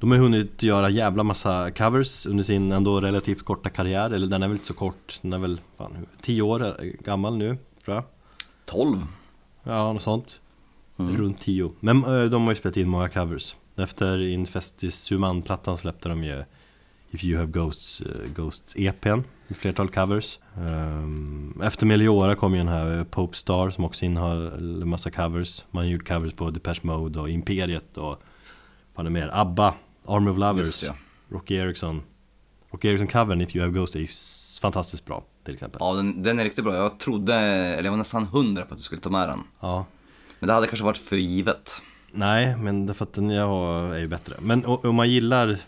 De har hunnit göra jävla massa covers under sin ändå relativt korta karriär. Eller den är väl inte så kort, den är väl fan, hur- 10 år gammal nu tror jag. 12. Ja, något sånt. Runt 10. Men eh, de har ju spelat in många covers. Efter Infestis Human-plattan släppte de ju If You Have Ghosts, eh, Ghosts EPn med flertal covers. Ehm, Efter Meliora kom ju den här eh, Pope Star som också innehar en massa covers. Man har gjort covers på Depeche Mode och Imperiet och vad är mer? ABBA, Army of Lovers, Just. Rocky Erickson. Rocky Erickson-covern If You Have Ghosts är ju fantastiskt bra till exempel. Ja, den, den är riktigt bra. Jag trodde, eller jag var nästan hundra på att du skulle ta med den. Ja. Men det hade kanske varit för givet. Nej, men det är för att den jag är ju bättre. Men om man gillar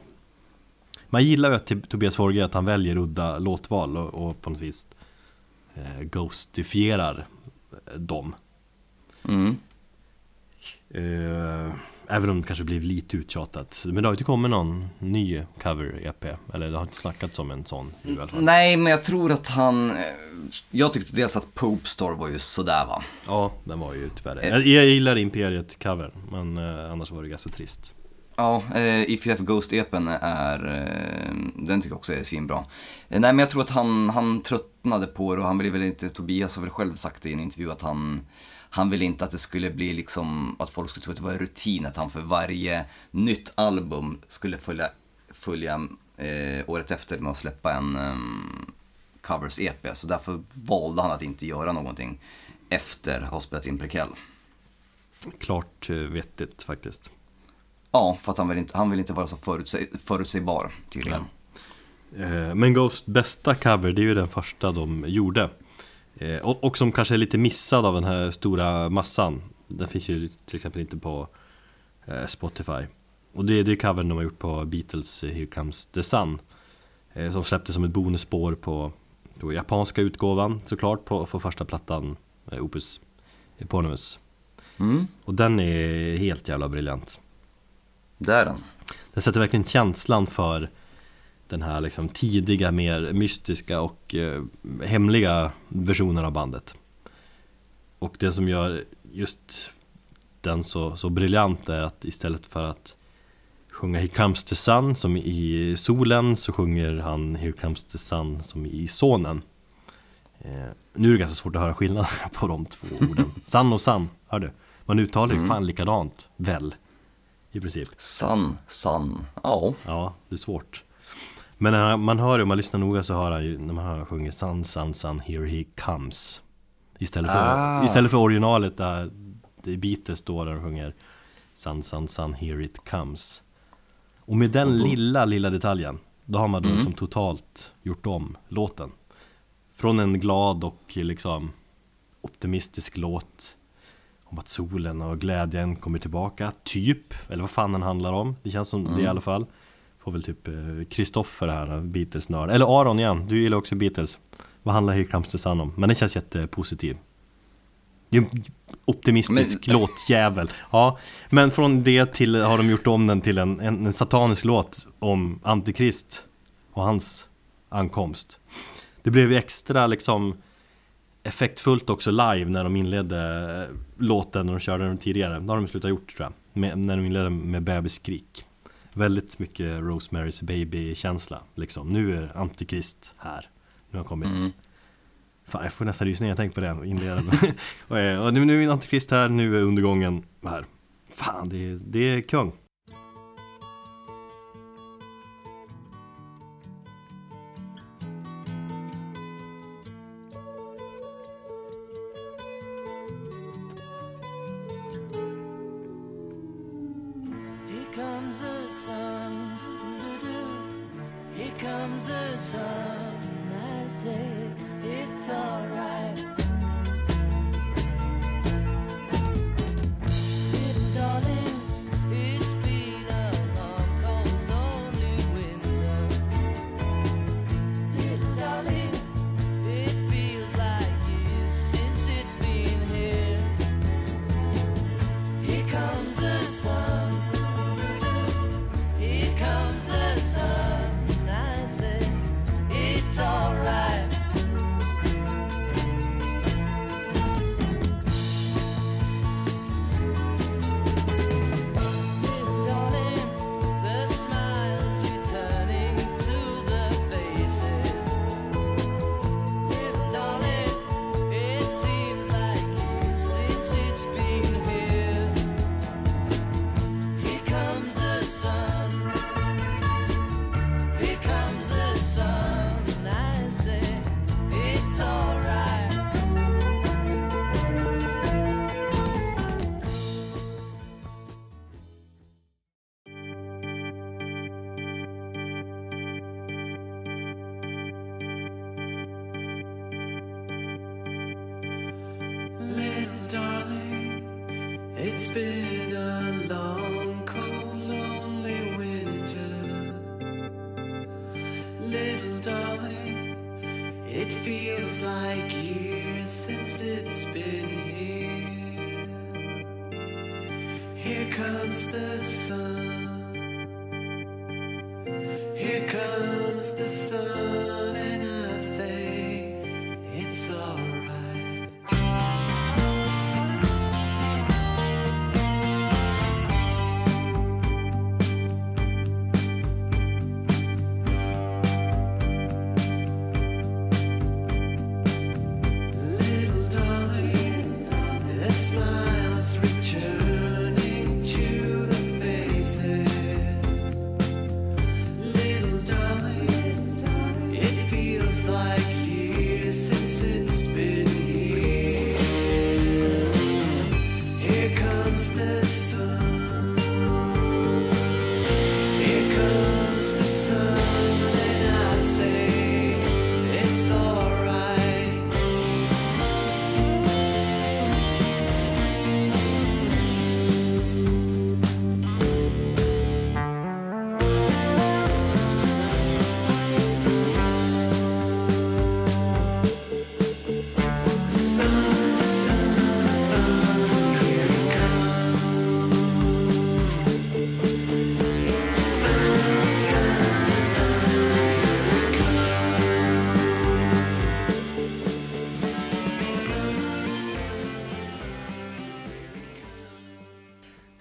Man gillar ju att Tobias Forge att han väljer udda låtval och, och på något vis eh, Ghostifierar dem. Mm. Eh, även om det kanske blir lite uttjatat. Men det har ju inte kommit någon ny cover-EP. Eller det har inte snackats om en sån i alla fall. Nej, men jag tror att han... eh, Jag tyckte dels att Pope Star var ju sådär va. Ja, den var ju tyvärr Jag, jag gillar Imperiet-covern, men eh, annars var det ganska trist. Ja, eh, If You Have Ghost epen är, eh, den tycker jag också är svinbra. Eh, nej men jag tror att han, han tröttnade på det och han ville väl inte, Tobias har väl själv sagt det i en intervju att han, han ville inte att det skulle bli liksom, att folk skulle tro att det var rutin att han för varje nytt album skulle följa, följa eh, året efter med att släppa en um, covers-EP. Så därför valde han att inte göra någonting efter att ha spelat in Prekell. Klart eh, vettigt faktiskt. Ja, för att han vill inte, han vill inte vara så förutsäg, förutsägbar tydligen. Eh, Men Ghost bästa cover, det är ju den första de gjorde. Eh, Och, och som kanske är lite missad av den här stora massan. Den finns ju till exempel inte på eh, Spotify. Och det det är covern de har gjort på Beatles eh, Here Comes the Sun. Som släpptes som ett bonusspår på då, japanska utgåvan såklart på, på första plattan Opus Eponymous. Mm, Och den är helt jävla briljant. det är den. Den sätter verkligen känslan för den här liksom tidiga, mer mystiska och eh, hemliga versionen av bandet. Och det som gör just den så, så briljant är att istället för att sjunga Here comes the sun som i solen så sjunger han Here comes the sun som i sonen. Eh, nu är det ganska svårt att höra skillnad på de två orden. Sun och sun, hör du? Man uttalar ju fan likadant, väl? I princip. Sun, sun. Ja. Ja, det är svårt. Men när man hör det, om man lyssnar noga så hör han ju när man hör han sjunger Sun, sun, sun, here he comes. Istället för, Ah. istället för originalet där är Beatles då där de sjunger Sun, sun, sun, here it comes. Och med den lilla, lilla detaljen, då har man då som totalt gjort om låten. Från en glad och liksom optimistisk låt om att solen och glädjen kommer tillbaka, typ. Eller vad fan den handlar om. Det känns som det i alla fall. Får väl typ Kristoffer här, Beatles-nörd. Eller Aron igen, du gillar också Beatles. Vad handlar Here Sun om? Men den känns jättepositiv. Det är en optimistisk Men- låtjävel. Ja, men från det till har de gjort om den till en, en, en satanisk låt om Antikrist och hans ankomst. Det blev ju extra liksom effektfullt också live när de inledde eh, låten när de körde den tidigare. Det har de slutat gjort tror jag. Med, när de inledde med bebisskrik. Väldigt mycket Rosemary's Baby-känsla liksom. Nu är Antikrist här. Nu har han kommit. Fan, jag får nästan rysningar, jag tänker på det och inleder med. och, eh, och nu, nu är Antikrist här, nu är undergången här. Fan, det, är- det är kung. Here comes the sun, and I say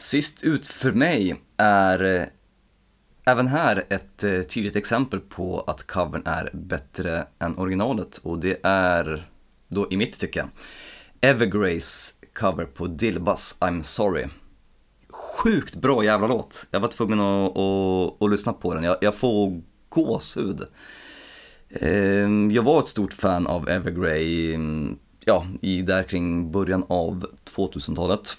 Sist ut för mig är eh, även här ett eh, tydligt exempel på att covern är bättre än originalet och det är då i mitt tycke Evergrace cover på Dilbas I'm Sorry. Sjukt bra jävla låt. Jag var tvungen att, att, att lyssna på den. Jag, jag får gåshud. Ehm, jag var ett stort fan av Evergrey, mm, ja, i där kring början av 2000-talet.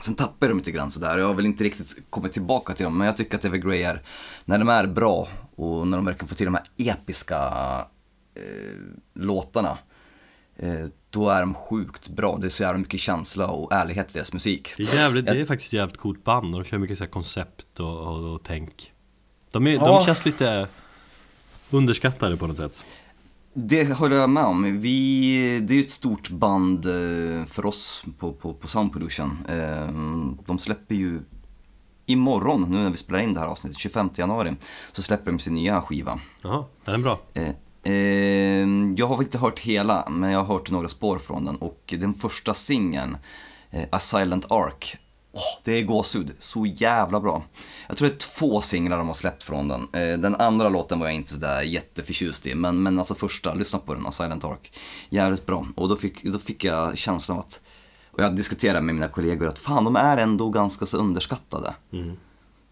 Sen tappade de lite grann sådär, jag har väl inte riktigt kommit tillbaka till dem, men jag tycker att Evergrey är, när de är bra och när de verkligen får till de här episka eh, låtarna, eh, då är de sjukt bra. Det är så jävla mycket känsla och ärlighet i deras musik. Det är, jävligt, det är faktiskt ett jävligt coolt band och de kör mycket så här koncept och, och, och tänk de, är, Ja. de känns lite underskattade på något sätt Det håller jag med om. Vi, det är ju ett stort band eh, för oss på, på, på Sound Pollution. Eh, De släpper ju imorgon, nu när vi spelar in det här avsnittet, 25 januari, så släpper de sin nya skiva. Jaha, är den bra? Eh, jag har inte hört hela, men jag har hört några spår från den och den första singeln, A Silent Ark, åh, det är gåshud, så jävla bra. Jag tror det är två singlar de har släppt från den. Eh, den andra låten var jag inte sådär jätteförtjust i, men, men alltså första, lyssna på den, Silent Ark, jävligt bra. Och då fick, då fick jag känslan av att, och jag diskuterade med mina kollegor att fan, de är ändå ganska så underskattade.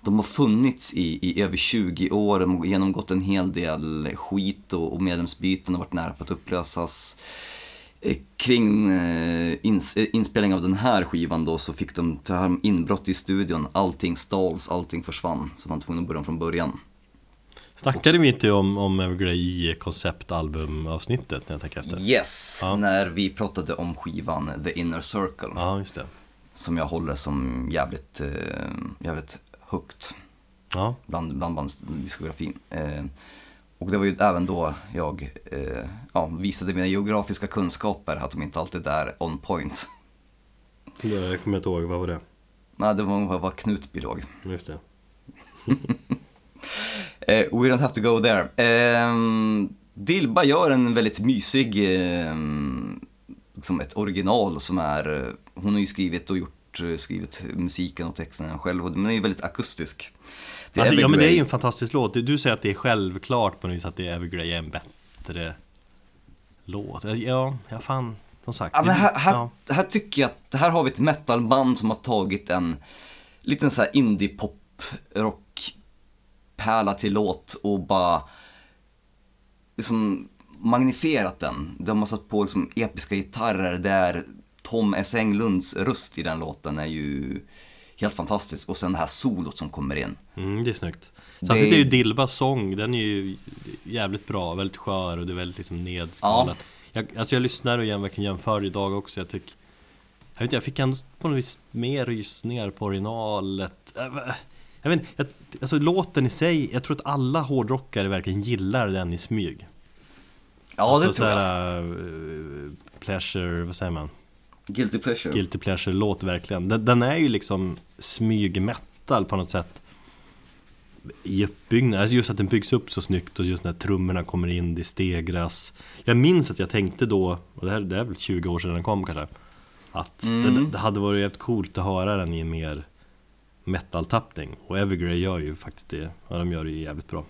De har funnits i, i över 20 år, de har genomgått en hel del skit och, och medlemsbyten och varit nära på att upplösas. Eh, Kring eh, ins, eh, inspelning av den här skivan då så fick de inbrott i studion, allting stals, allting försvann. Så de var tvungna att börja från början. Snackade vi inte om, om Evergrey i konceptalbumavsnittet när jag tänker efter? Yes, Ja. när vi pratade om skivan The Inner Circle. Ja, just det Som jag håller som jävligt, jävligt högt. Ja, bland, bland bandsdiskografin. Och det var ju även då jag eh, ja, visade mina geografiska kunskaper, att de inte alltid är on point. jag kommer inte ihåg, vad var det? Nej, det var vad Knutby låg. Just det Eh, we don't have to go there. Eh, Dilba gör en väldigt mysig, eh, liksom ett original som är, eh, hon har ju skrivit och gjort, eh, skrivit musiken och texten själv och den är ju väldigt akustisk. Är Alltså, ja men det är ju en fantastisk låt. Du säger att det är självklart på något vis att det är Evergrey är en bättre låt. Ja, ja fan, som sagt. Ja, men här, här, Ja. här tycker jag att här har vi ett metalband som har tagit en liten så här indie pop rock pärla till låt och bara liksom magnifierat den. De har satt på liksom episka gitarrer där Tom S. Englunds röst i den låten är ju helt fantastisk och sen det här solot som kommer in. Mm, det är snyggt. Det- Samtidigt är ju Dilbas sång, den är ju jävligt bra, väldigt skör och det är väldigt liksom nedskalat. Jag, alltså jag lyssnar och jag verkligen jämför idag också, jag tycker Jag vet inte, jag fick ändå på något vis mer rysningar på originalet Äh, Jag vet inte, jag, alltså låten i sig, jag tror att alla hårdrockare verkligen gillar den i smyg Ja, det Alltså tror jag. såhär, eh, pleasure, vad säger man? Guilty pleasure. Guilty pleasure låt verkligen. Den, den är ju liksom smygmetal på något sätt. I uppbyggnad, alltså just att den byggs upp så snyggt och just när trummorna kommer in, det stegras. Jag minns att jag tänkte då, och det här det är väl 20 år sedan den kom kanske. Att det, det hade varit jävligt coolt att höra den i en mer metal-tappning. Och Evergrey gör ju faktiskt det, ja de gör det ju jävligt bra.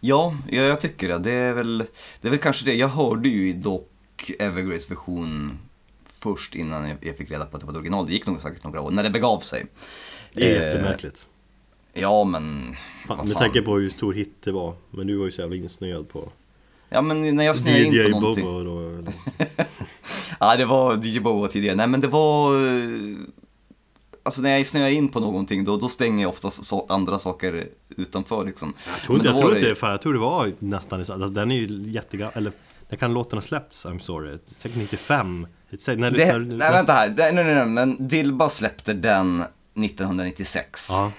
Ja, ja, jag tycker det. Det är, väl, det är väl kanske det. Jag hörde ju dock Evergrays version först innan jag, fick reda på att det var ett original. Det gick nog säkert några år, när det begav sig. Det är Eh, jättemärkligt. Ja, men... Fan, med tanke på hur stor hit det var. Men du var ju så jävla insnöad på Ja, men när jag snöade in DJ på någonting. Bobo då. eller? Ja, det var DJ Bobo tidigare. Nej, men det var... eh, Alltså när jag snöar in på någonting då, då stänger jag oftast så, andra saker utanför liksom. Jag tror inte, jag tror var inte det, fan, jag tror det var nästan, alltså, den är ju jättegammal, eller när kan låten ha släppts? I'm sorry, säkert 95? Säkert, när Det, lyssnar nej, vänta här. Det, nej, nej, nej, men Dilba släppte den 1996. Ja,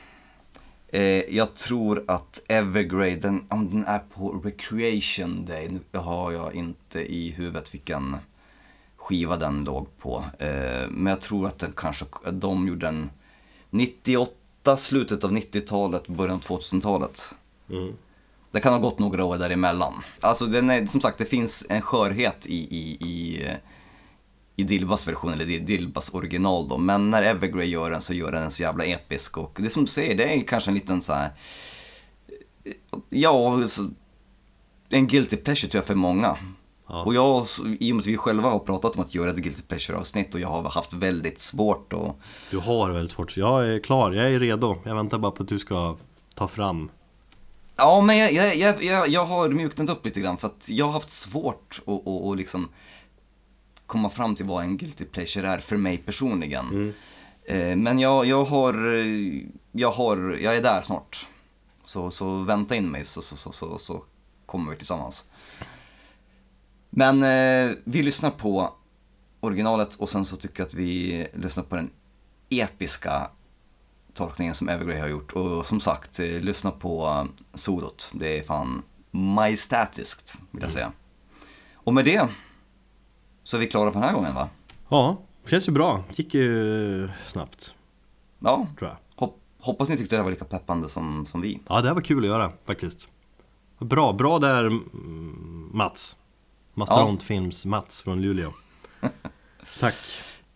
Eh, jag tror att Evergrey, den, om den är på Recreation Day, nu har jag inte i huvudet vilken skiva den låg på. Eh, men jag tror att den kanske, de gjorde den 98, slutet av 90-talet, början av 2000-talet. mm. Det kan ha gått några år däremellan. Alltså den är, som sagt, det finns en skörhet i, i, i, i Dilbas version, eller Dilbas original då. Men när Evergrey gör den så gör den en så jävla episk. Och det som du säger, det är kanske en liten så här. Ja, en guilty pleasure tror jag för många. Ja. Och jag, i och med att vi själva har pratat om att göra ett guilty pleasure avsnitt och jag har haft väldigt svårt att Du har väldigt svårt, jag är klar, jag är redo. Jag väntar bara på att du ska ta fram. Ja, men jag, jag, jag, jag, har mjuknat upp lite grann för att jag har haft svårt att, att, att liksom komma fram till vad en guilty pleasure är för mig personligen. Eh, Men jag, jag har, eh, jag har, jag är där snart. Så, så vänta in mig så, så, så, så, så kommer vi tillsammans. Men eh, vi lyssnar på originalet och sen så tycker jag att vi lyssnar på den episka tolkningen som Evergrey har gjort. Och som sagt, eh, lyssna på eh, solot. Det är fan majestätiskt, vill jag säga. Och med det så är vi klara för den här gången va? Ja, känns ju bra. Gick ju snabbt, Ja, tror jag. hop- hoppas ni tyckte det var lika peppande som, som vi. Ja, det här var kul att göra faktiskt. Bra, bra där mm, Mats. Mastodontfilms Mats från Luleå. tack.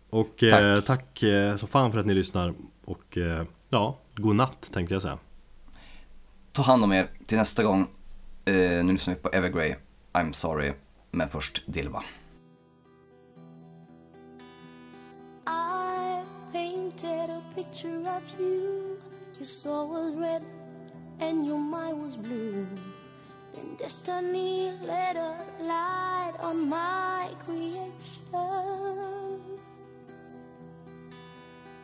Och tack, eh, Tack. tack eh, så fan för att ni lyssnar. Och eh, ja, god natt tänkte jag säga. Ta hand om er till nästa gång. Eh, nu lyssnar vi på Evergrey, I'm sorry, men först Dilva. Picture of you. Your soul was red and your mind was blue. Then destiny let a light on my creation.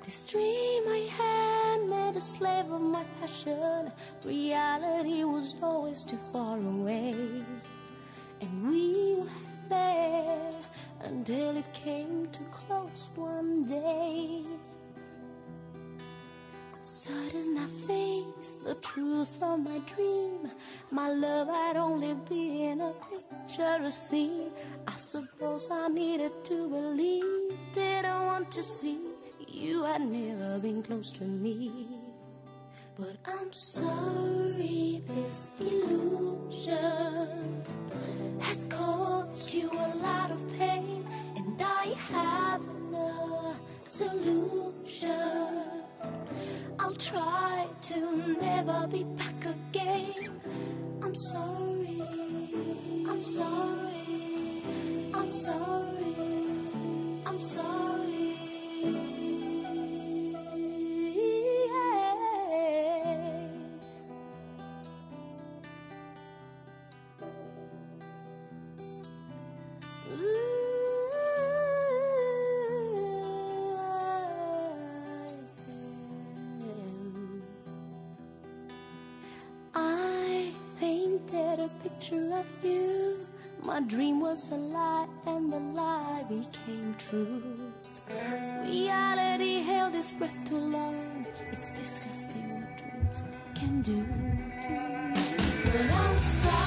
This dream I had made a slave of my passion. Reality was always too far away. And we were there until it came too close one day. Sudden I face the truth of my dream. My love had only been a picture, a scene. I suppose I needed to believe. Didn't want to see you had never been close to me. But I'm sorry, this illusion has caused you a lot of pain, and I have no solution. I'll try to never be back again. I'm sorry, I'm sorry, I'm sorry, I'm sorry. You. My dream was a lie, and the lie became truth. Reality held its breath too long. It's disgusting what dreams can do to you. But I'm sorry,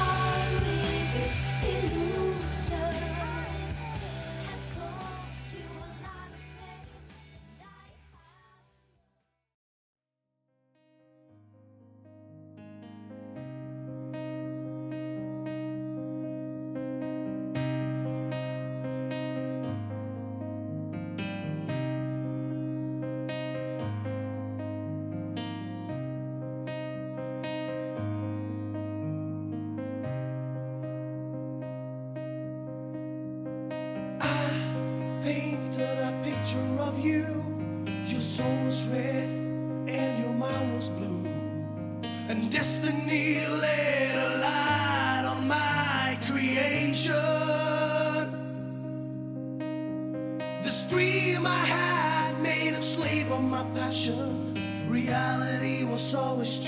you. Your soul was red and your mind was blue. And destiny laid a light on my creation. This dream I had made a slave of my passion. Reality was always